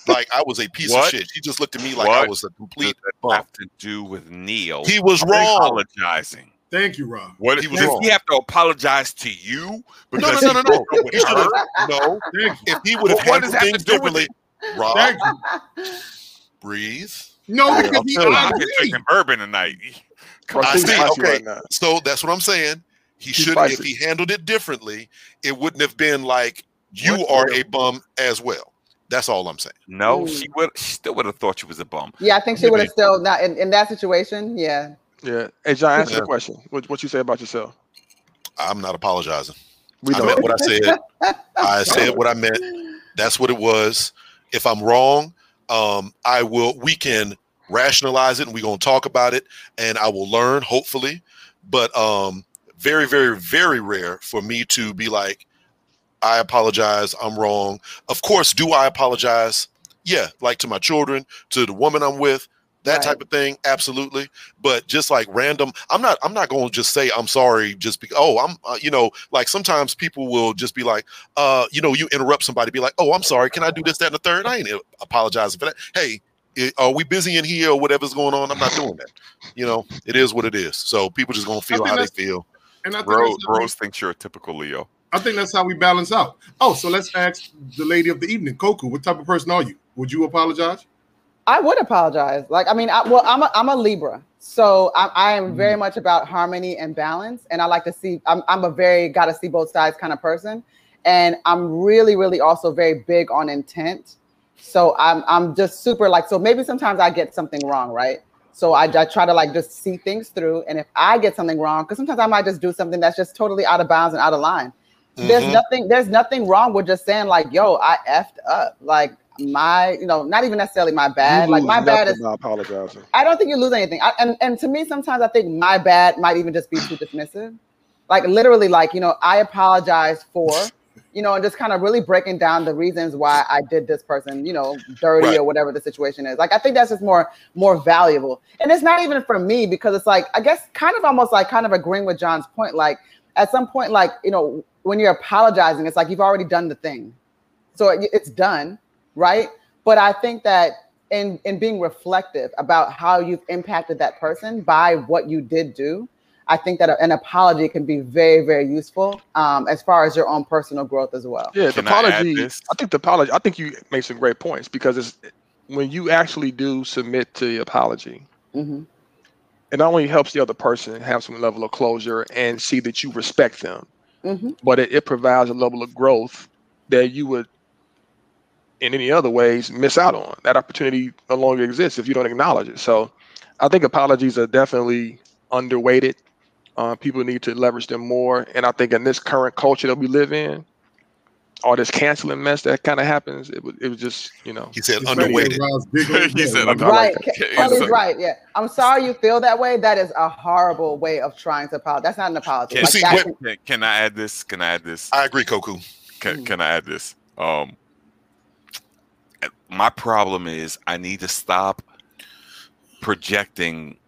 like I was a piece What? of shit. She just looked at me like I was a Does complete that bum. have to do with Neil? He was wrong. apologizing. Thank you, Rob. What He was does wrong. he have to apologize to you? No, no, no, no, no. broke up with He should have no. Thank you. If he would have Well, handled that have to things differently, Rob, Thank you. breathe. No, because I'll he tell you. I've been drinking bourbon tonight. Come I see, okay. right. So that's what I'm saying. He He's should if he handled it differently, it wouldn't have been like you What? are a bum as well. That's all I'm saying. No, Mm. she would. She still would have thought you was a bum. Yeah, I think she would have still not in, in that situation. Yeah. Yeah. Hey, John, answer Yeah. the question. What, what you say about yourself? I'm not apologizing. We I know. meant what I said. I said what I meant. That's what it was. If I'm wrong, um, I will. We can rationalize it, and we're gonna talk about it, and I will learn, hopefully. But um, very, very, very rare for me to be like, I apologize. I'm wrong. Of course, do I apologize? Yeah, like to my children, to the woman I'm with, that Right. type of thing. Absolutely. But just like random, I'm not. I'm not going to just say I'm sorry. Just because. Oh, I'm. Uh, you know, like sometimes people will just be like, uh, you know, you interrupt somebody, be like, oh, I'm sorry. Can I do this, that, and the third? I ain't apologizing for that. Hey, i- are we busy in here or whatever's going on? I'm not doing that. You know, it is what it is. So people just gonna feel how they feel. And I think, Rose, that's how we- Rose thinks you're a typical Leo. I think that's how we balance out. Oh, so let's ask the lady of the evening, Koku. What type of person are you? Would you apologize? I would apologize. Like, I mean, I, well, I'm a, I'm a Libra, so I, I am very much about harmony and balance, and I like to see. I'm I'm a very got to see both sides kind of person, and I'm really really also very big on intent. So I'm I'm just super like so maybe sometimes I get something wrong, right? So I, I try to like just see things through, and if I get something wrong, because sometimes I might just do something that's just totally out of bounds and out of line. There's Mhm. nothing there's nothing wrong with just saying like, yo, I effed up. Like my, you know, not even necessarily my bad. Like my bad is apologizing. I don't think you lose anything. I, and and to me, sometimes I think my bad might even just be too dismissive. Like literally, like you know, I apologize for, you know, and just kind of really breaking down the reasons why I did this person, you know, dirty Right. or whatever the situation is. Like I think that's just more more valuable. And it's not even for me because it's like I guess kind of almost like kind of agreeing with John's point. Like at some point, like you know, when you're apologizing, it's like you've already done the thing, so it- it's done, right? But I think that in in being reflective about how you've impacted that person by what you did do, I think that an apology can be very very useful um, as far as your own personal growth as well. Yeah, the Can I apology. this? I think the apology. I think you make some great points because it's when you actually do submit to the apology, hmm it not only helps the other person have some level of closure and see that you respect them, hmm but it, it provides a level of growth that you would, in any other ways, miss out on. That opportunity no longer exists if you don't acknowledge it. So, I think apologies are definitely underweighted. Uh, people need to leverage them more, and I think in this current culture that we live in, all this canceling mess that kind of happens, it was it was just you know. He said It's underweighted. He said Yeah, under- Right, like Ke- that. Kelly's Yeah. right. Yeah, I'm sorry you feel that way. That is a horrible way of trying to apologize. That's not an apology. Can, Like, see, that- what- can, can I add this? Can I add this? I agree, Koku. Can, Mm. can I add this? Um, my problem is I need to stop projecting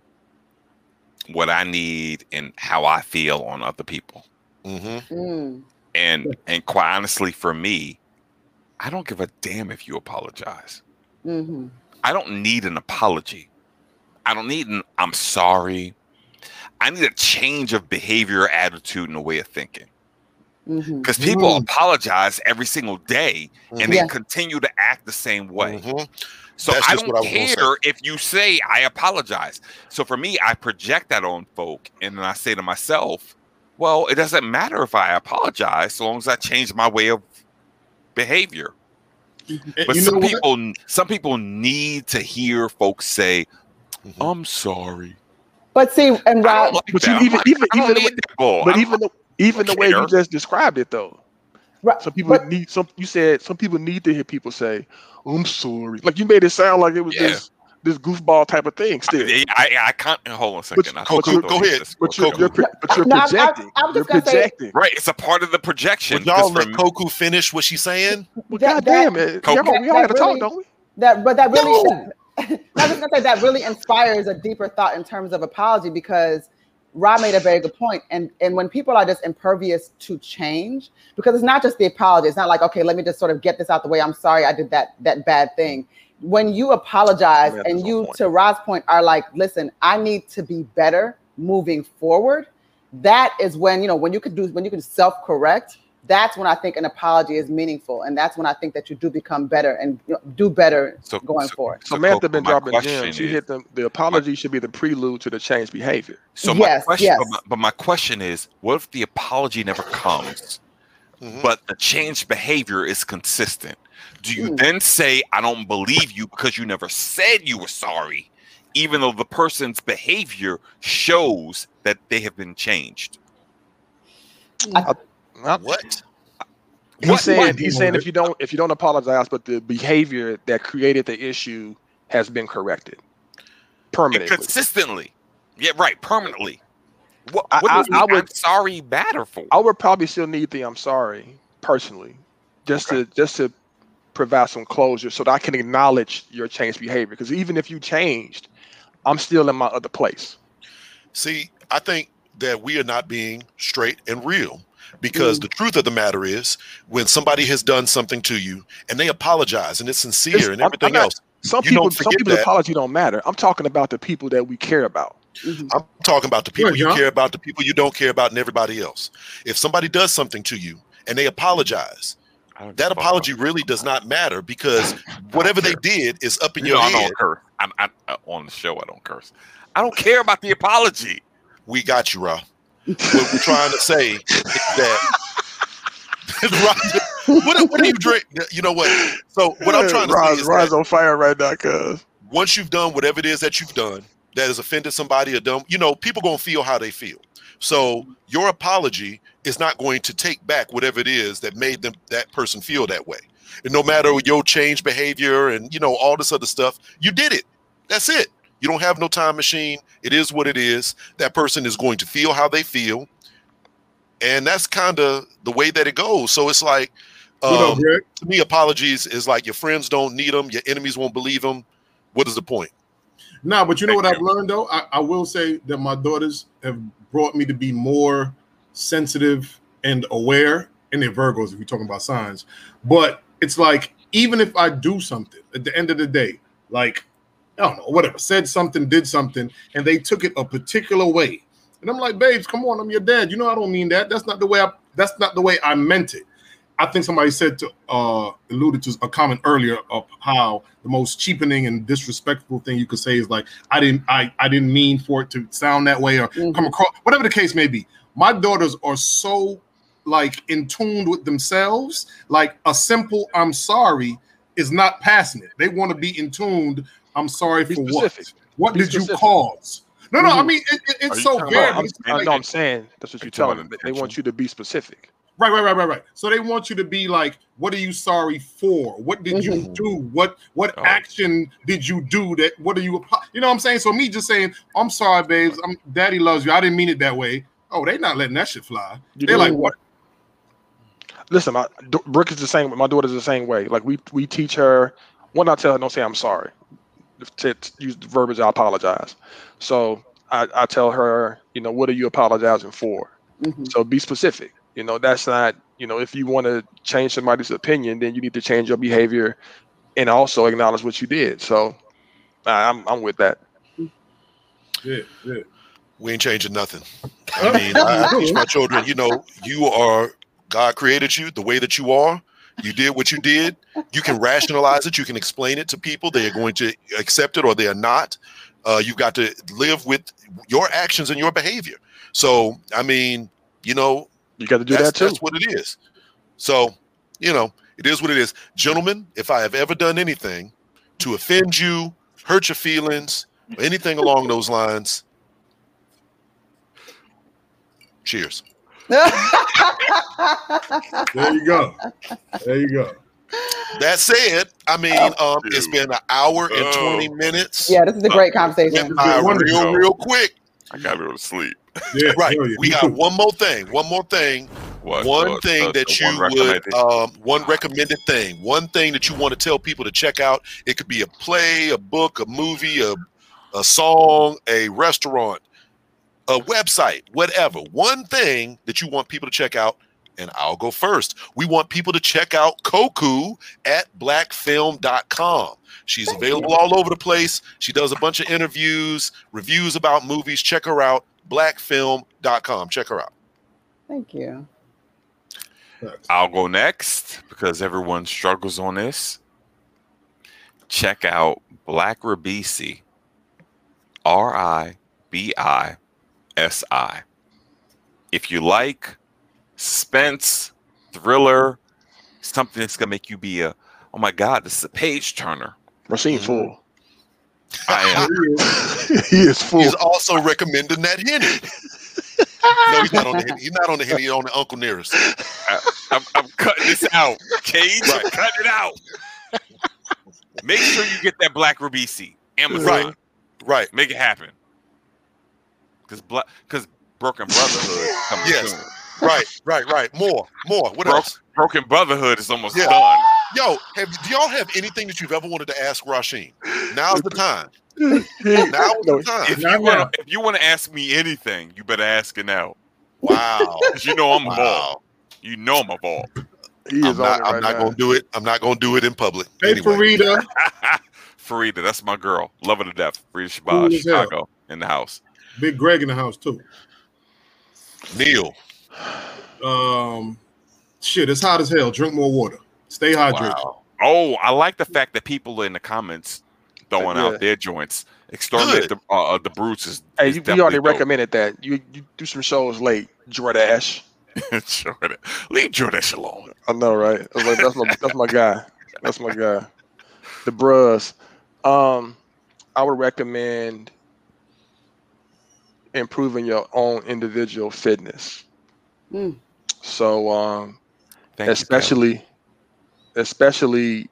what I need and how I feel on other people. Mm-hmm. Mm, And and quite honestly, for me, I don't give a damn if you apologize. hmm I don't need an apology. I don't need an I'm sorry. I need a change of behavior, attitude, and a way of thinking. Because people Mm. apologize every single day and Yeah. they continue to act the same way. Mhm. So That's I don't what I was gonna say. care if you say I apologize. So for me, I project that on folk and then I say to myself, well, it doesn't matter if I apologize so long as I change my way of behavior. But you know some what? people some people need to hear folks say, Mhm. I'm sorry. But see, and I Rob, like But you even- like, even- I even the need that bull. But even the even the way you just described it though, Right, some people but- need some. You said some people need to hear people say, "I'm sorry." Like you made it sound like it was Yeah. this this goofball type of thing. Still, I, I, I can't hold on a second. I Coco, thought- go ahead. but you're, you're but you're No, I'm- I'm- projecting. I'm you're just say- Right, it's a part of the projection. Would y'all 'cause for let me- Koku finish what she's saying? Well, That- God damn it! Coco- Y'all- we all got to talk, don't we? that but that really that, I was gonna say that really inspires a deeper thought in terms of apology because Rob made a very good point. And and when people are just impervious to change, because it's not just the apology, it's not like, okay, let me just sort of get this out the way. I'm sorry I did that that bad thing. When you apologize Yeah, and you, point. to Rob's point, are like, listen, I need to be better moving forward. That is when you know when you can do when you can self-correct that's when I think an apology is meaningful, and that's when I think that you do become better and you know, do better So- going so- forward. So Samantha Coco, been my dropping question gems. She is- hit them. The apology should be the prelude to the change behavior. So my Yes, question, yes. But, my, but my question is, what if the apology never comes, Mhm. but the changed behavior is consistent? Do you Hmm. then say, "I don't believe you" because you never said you were sorry, even though the person's behavior shows that they have been changed? Not- What? He's What- saying what- he's saying if you don't if you don't apologize, but the behavior that created the issue has been corrected permanently. consistently, yeah, right, permanently. What, I- what I- I I, would- am sorry batter for? I would probably still need the I'm sorry personally, just to just to provide some closure so that I can acknowledge your changed behavior. Because even if you changed, I'm still in my other place. See, I think that we are not being straight and real because Mm. the truth of the matter is when somebody has done something to you and they apologize and it's sincere It's- and everything not- else, Some You people don't some people's that. apology don't matter. I'm talking about the people that we care about. Mhm. I'm talking about the people Right, you John. care about, the people you don't care about, and everybody else. If somebody does something to you and they apologize, that give a fuck apology really does not matter because whatever they did is up in You your know, I head. don't curse. I'm, I, uh, on the show. I don't curse. I don't care about the apology. We got you, Ra. What we're trying to say is that what, what do you drink? You know what? So what I'm trying to say is on fire right now, cuz. once you've done whatever it is that you've done that has offended somebody or done, you know, people gonna feel how they feel. So your apology is not going to take back whatever it is that made them that person feel that way. And no matter your change behavior and you know all this other stuff, you did it. That's it. You don't have no time machine. It is what it is. That person is going to feel how they feel. And that's kind of the way that it goes. So it's like, What up, um, Greg? to me, apologies is like your friends don't need them, your enemies won't believe them. What is the point? Nah, but you know Thank what I've learned though? I, I will say that my daughters have brought me to be more sensitive and aware, and they're Virgos if you're talking about signs. But it's like, even if I do something at the end of the day, like, I don't know, whatever, said something, did something, and they took it a particular way. And I'm like, babes, come on, I'm your dad. You know I don't mean that. That's not the way I that's not the way I meant it. I think somebody said to uh alluded to a comment earlier of how the most cheapening and disrespectful thing you could say is like I didn't I I didn't mean for it to sound that way or Mhm. come across whatever the case may be. My daughters are so like in tune with themselves, like a simple I'm sorry is not passing it. They want to be in tuned. I'm sorry Be for specific. what? What Be did you cause? No, no, I Mhm. mean it, it- it's so talking weird. about but I like- know I'm saying that's what you're telling them. They want you to be specific. Right, right, right, right, right. So they want you to be like, what are you sorry for? What did you Mhm. do? What what Oh. action did you do that what are you you know what I'm saying? So me just saying, I'm sorry, babes. I'm daddy loves you. I didn't mean it that way. Oh, they not letting that shit fly. You They're like, what? Listen, my D- Brooke is the same. My daughter's the same way. Like we we teach her. When I tell her, don't say I'm sorry. To, to use the verbiage, I apologize. So I, I tell her, you know, what are you apologizing for? Mhm. So be specific. You know, that's not. You know, if you want to change somebody's opinion, then you need to change your behavior, and also acknowledge what you did. So I- I'm I'm with that. yeah, yeah. We ain't changing nothing. I mean, I, I teach my children, you know, you are God created you the way that you are. You did what you did. You can rationalize it. You can explain it to people. They are going to accept it or they are not. Uh, you've got to live with your actions and your behavior. So, I mean, you know, You got to do that's, that too. that's what it is. So, you know, it is what it is. Gentlemen, if I have ever done anything to offend you, hurt your feelings, or anything along those lines, cheers. There you go. There you go. That said, I mean, um, it's been an hour and Oh. 20 minutes. yeah, this is a great Went conversation. by Wonderful. real, real quick. I gotta be able to sleep. Yeah, Right. hell yeah. We got one more thing. One more thing. What? one what- thing the- that you one would, um, one recommended thing, one thing that you want to tell people to check out. It could be a play, a book, a movie, a, a song, a restaurant, a website, whatever. One thing that you want people to check out, and I'll go first. We want people to check out Koku at blackfilm.com. She's Thank available all over the place. She does a bunch of interviews, reviews about movies. Check her out, blackfilm.com. Check her out. Thank you. I'll go next because everyone struggles on this. Check out Black Ribisi, R I B I S I. If you like suspense, thriller, something that's gonna make you be a, oh my god, this is a page turner. Racine Mhm. full. I am. he is full. He's also recommending that Henny. no, he's not on the Henny. He's not on the Henny. He's on the Uncle Nearest. I'm, I'm cutting this out. Cage, I'm Right. cutting it out. Make sure you get that Black Ribisi. Amazon. Right. Right. Make it happen. Because black, because Broken Brotherhood coming Yes. soon. Right. Right. Right. More. More. What Bro- else? Broken Brotherhood is almost Yeah. done. Yo, have do y'all have anything that you've ever wanted to ask Rasheen? Now's the time. He- Now's the time. If you wanna, if you want to ask me anything, you better ask it now. Wow. Because you know I'm a ball. You know I'm a ball. he is I'm on not, it I'm right not gonna do it. I'm not gonna do it in public. Hey, Anyway. Farida. Farida, that's my girl. Love her to death. Farida Cool Shabazz. Chicago, in the house. Big Greg in the house too. Neil. Um, shit, it's hot as hell. Drink more water. Stay hydrated. Wow. Oh, I like the fact that people in the comments throwing Yeah. out their joints. Exterminate the, uh, uh, the brutes is, Hey, is you, you already dope. recommended that. You you do some shows late, Jordash. Jordan. Leave Jordan alone. I know, right? I like, that's my that's my guy. That's my guy. The Bros. Um, I would recommend improving your own individual fitness. Mm. So um, Thank you, especially especially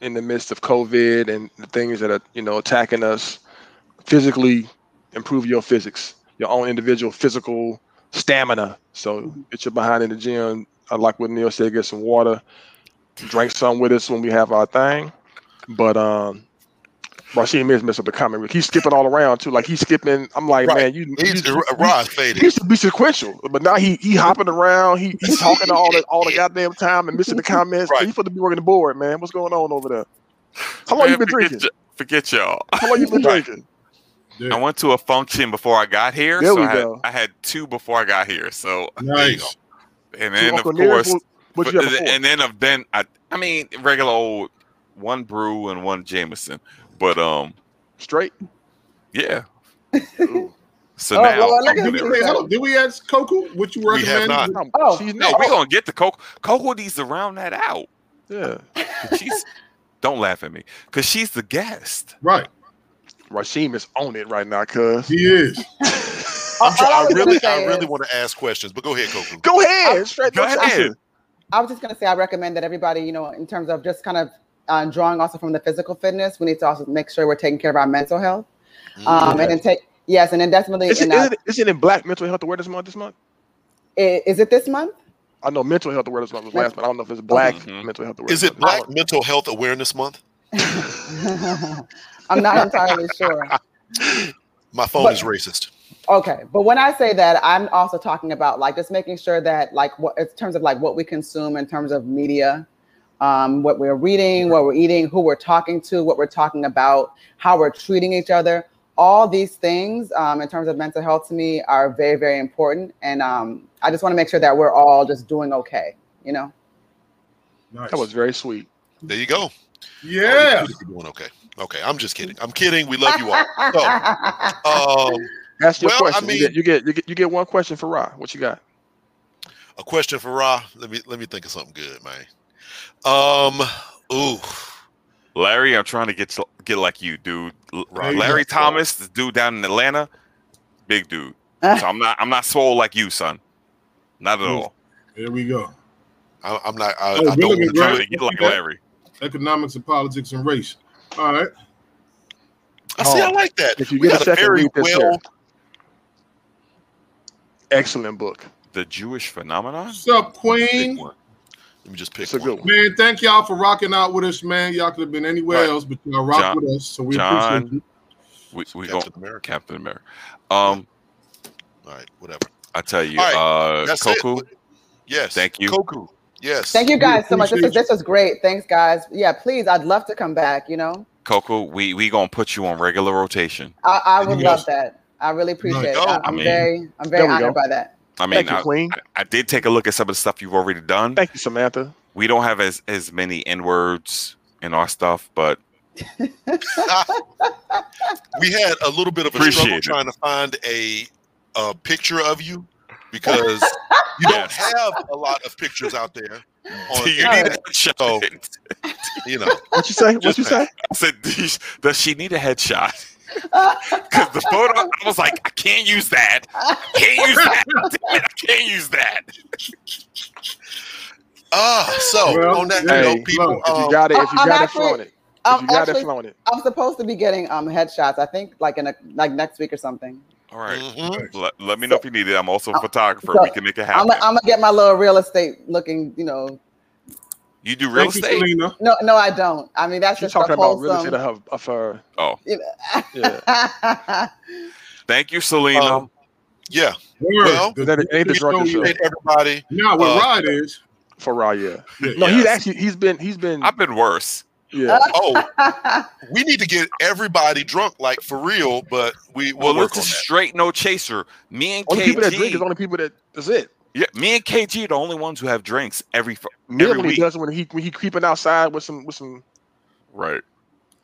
in the midst of COVID and the things that are you know attacking us physically improve your physics your own individual physical stamina. So get your behind in the gym. I like what Neil said get some water drink some with us when we have our thing. But um Rashid Miz messed up the comment. He's skipping all around too. Like he's skipping. I'm like, Right. man, you, He's you, Rod he faded. used to be sequential, but now he he hopping around. He he's talking all the all the goddamn time and missing the comments. Right. You supposed to be working the board, man. What's going on over there? How long you been forget, drinking? y- forget y'all. How long you been Right. drinking? Yeah. I went to a function before I got here, There so we I had, go. I had two before I got here. So Nice. and To then of course, what, what but- you have before? and then of then I I mean regular old one brew and one Jameson, but um Straight. yeah. So Oh, now Lord, look I'm at Did we, did we ask Coco what you We have recommend? not. Oh, she's no, next. we gonna get the Coco. Coco needs to round that out. Yeah, She's don't laugh at me because she's the guest. Right. Rasheem is on it right now, cuz. He is. I'm try- all I I really, I really is- want to ask questions, but go ahead, Coco. Go ahead. Straight Go ahead. I was just going to say, I recommend that everybody, you know, in terms of just kind of uh, drawing also from the physical fitness, we need to also make sure we're taking care of our mental health. Um, and then take, yes, and then definitely, Is it, in, uh, is, it, is it in Black Mental Health Awareness Month this month? i- is it this month? I know Mental Health Awareness Month was last, but I don't know if it's Black Mhm. Mental Health Awareness Is it Month. Black Mental Health Awareness Month? I'm not entirely sure. My phone But- is racist. Okay, but when I say that, I'm also talking about like just making sure that like what in terms of like what we consume in terms of media, um, what we're reading, what we're eating, who we're talking to, what we're talking about, how we're treating each other. All these things um, in terms of mental health to me are very very important, and um, I just want to make sure that we're all just doing okay. You know. Nice. That was very sweet. There you go. yeah. You're doing okay. Okay, I'm just kidding. I'm kidding. We love you all. Um, Ask your Well, I question. mean- you, get, you get you get you get one question for Ra. What you got? a question for Ra. Let me let me think of something good, man. Um, ooh, Larry, I'm trying to get to, get like you, dude. Right. Larry Thomas, the dude down in Atlanta, big dude. So I'm not I'm not swole like you, son. Not at all. There we go. I, I'm not. I, oh, I don't want right? to trying to get like Larry. Economics and politics and race. All right. I see. I Oh, like that. If you we get a got a second, very read this well. Excellent book. The Jewish phenomenon. What's up, Pick Queen? One. Let me just pick It's a one. good one. Man, thank y'all for rocking out with us, man. Y'all could have been anywhere Right. else, but y'all rock John- with us, so we John- appreciate you. We we go Captain America. Captain America. Um, All right, whatever. I tell you, All uh, That's it. Yes. Thank you. Koku. Yes. Thank you guys so much. This was this was great. Thanks, guys. Yeah, please, I'd love to come back. You know, Coco, we we gonna put you on regular rotation. I, I would Yes. love that. I really appreciate it. go. I, I I'm mean- very, I'm very honored go. by that. I mean, you, I, Queen. I did take a look at some of the stuff you've already done. Thank you, Samantha. We don't have as as many n words in our stuff, but we had a little bit of a struggle it. trying to find a, a picture of you because you don't Yes. have a lot of pictures out there. On you internet. need a headshot. So- You know, What you say? What you say? I said, "Does- does she need a headshot? Because the photo, I was like, I can't use that. I can't use that. Damn it, I can't use that. ah, so Well, on that hey, note, people, look, If you um, got it, if you I'm got it, actually- flaunt it. If I'm you got it, actually, flaunt it. I'm supposed to be getting um headshots. I think like in a like next week or something. All right. mhm. Let, let me know if you need it. I'm also a photographer. so we can make it I'm happen. I'm gonna get my little real estate looking. You know, you do real Thank estate? Selena. no, no, I don't. I mean, that's She's just talking a about real estate wholesome. of, her- of her. Oh, You know. Yeah. thank you, Selena. Um, yeah. Word. Well, The- That ain't the the drunken show show. Appreciate everybody. Now what Uh, Rod is, For Ra, yeah. yeah, No, he's actually he's been he's been I've been worse. yeah. Oh, we need to get everybody drunk, like for real. But we will Well, work on that. straight no chaser. Me and Only people that drink is only people that that's it. Yeah, me and KG are the only ones who have drinks every. f- Neil Every when he week. does when he when he creeping outside with some with some Right.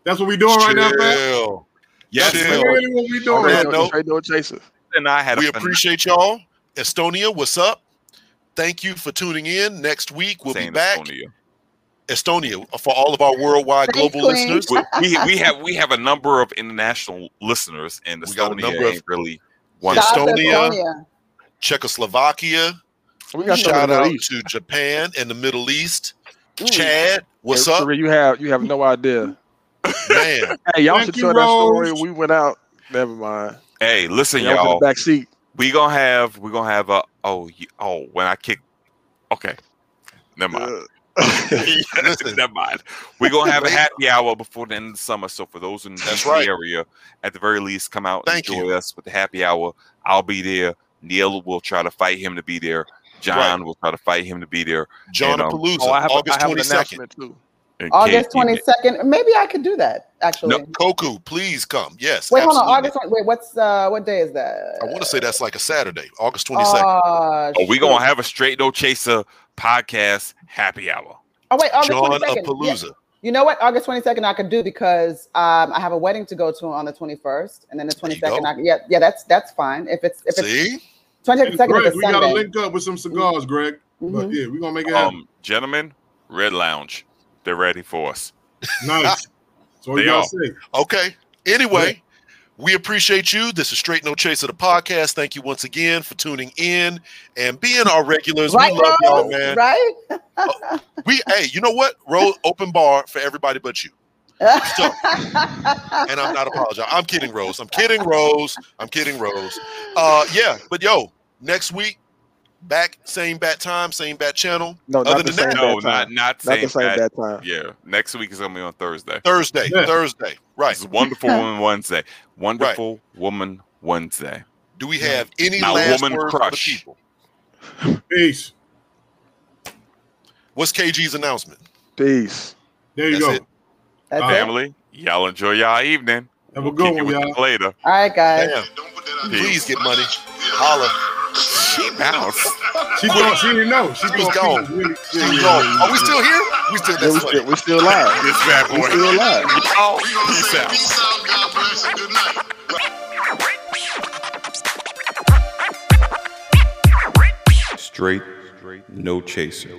that's what we doing right now, man. Chill. Yes, Chill. That's Phil. really what we doing. that straight man. no chaser. and I had. We a phen- appreciate y'all. Estonia, what's up? Thank you for tuning in. Next week we'll be back. Estonia. Estonia for all of our worldwide Thanks, global Queen. listeners. We, we we have we have a number of international listeners, and We got a Estonia number of- really one. Shout out to Estonia. Estonia. Czechoslovakia, We got Shout out East. to Japan and the Middle East. Mm. Chad, what's Hey, up, Sheree, You have you have no idea. man? Hey, y'all Thank should you, tell that story. We went out. Never mind. Hey, listen, Y'all was y'all. the back seat. We gonna have we gonna have a oh y- oh when I kick. Okay, never mind. Listen. Never mind. We're gonna have a happy hour before the end of the summer. So for those in the That's DC right. area, at the very least, come out Thank and enjoy you. us with the happy hour. I'll be there. Neil will try to fight him to be there. John will try to fight him to be there. John And, um, Palooza, Oh, I have, August twenty second. announcement too. And August twenty second. Maybe I could do that. Actually. No. Koku, please come. Yes. Wait, hold on. August. Wait, what's uh, what day is that? I want to say that's like a Saturday, August twenty second. Uh, Oh, we shoot. gonna have a straight no chaser podcast happy hour. Oh wait, August John twenty of second. Palooza. You know what? August twenty second I could do because um, I have a wedding to go to on the twenty first, and then the There twenty you second. go. I yeah, yeah, that's that's fine. If it's if it's See, twenty second Greg, is a we gotta link up with some cigars, Greg. But Mhm. yeah, we're gonna make it happen. Um, gentlemen, Red Lounge, they're ready for us. nice. So what They you gotta are. say? okay. Anyway, we appreciate you. This is Straight No Chase of the podcast. Thank you once again for tuning in and being our regulars. Right, we love y'all, man. Right? We hey, you know what? Roll open bar for everybody but you. So- And I'm not apologizing. I'm kidding, Rose. I'm kidding, Rose. I'm kidding, Rose. Uh yeah, but yo, next week, back, same bat time, same bat channel. No, Other not the than same that- No, bad not time. not Not same the same bad- bad time. Yeah, next week is gonna be on Thursday. Thursday, Yeah. Thursday. Right. This is Wonderful Woman Wednesday. Wonderful Woman Wednesday. Do we have any Now, last woman words for the people? Peace. What's KG's announcement? Peace. There you That's go. it. That's it. Family, y'all enjoy y'all evening. Have a We'll good one, y'all. later. All right, guys. Damn. Don't put that out Please get money. Holla. She bounced. She gone. She didn't know. She, She was gone. keep really- She yeah, was yeah, gone. yeah, Are we yeah. still here? We still Yeah, we still we still live. This bad We boy. still alive. Oh, We gonna peace say out. peace out, God bless, and good night. Straight, no chaser.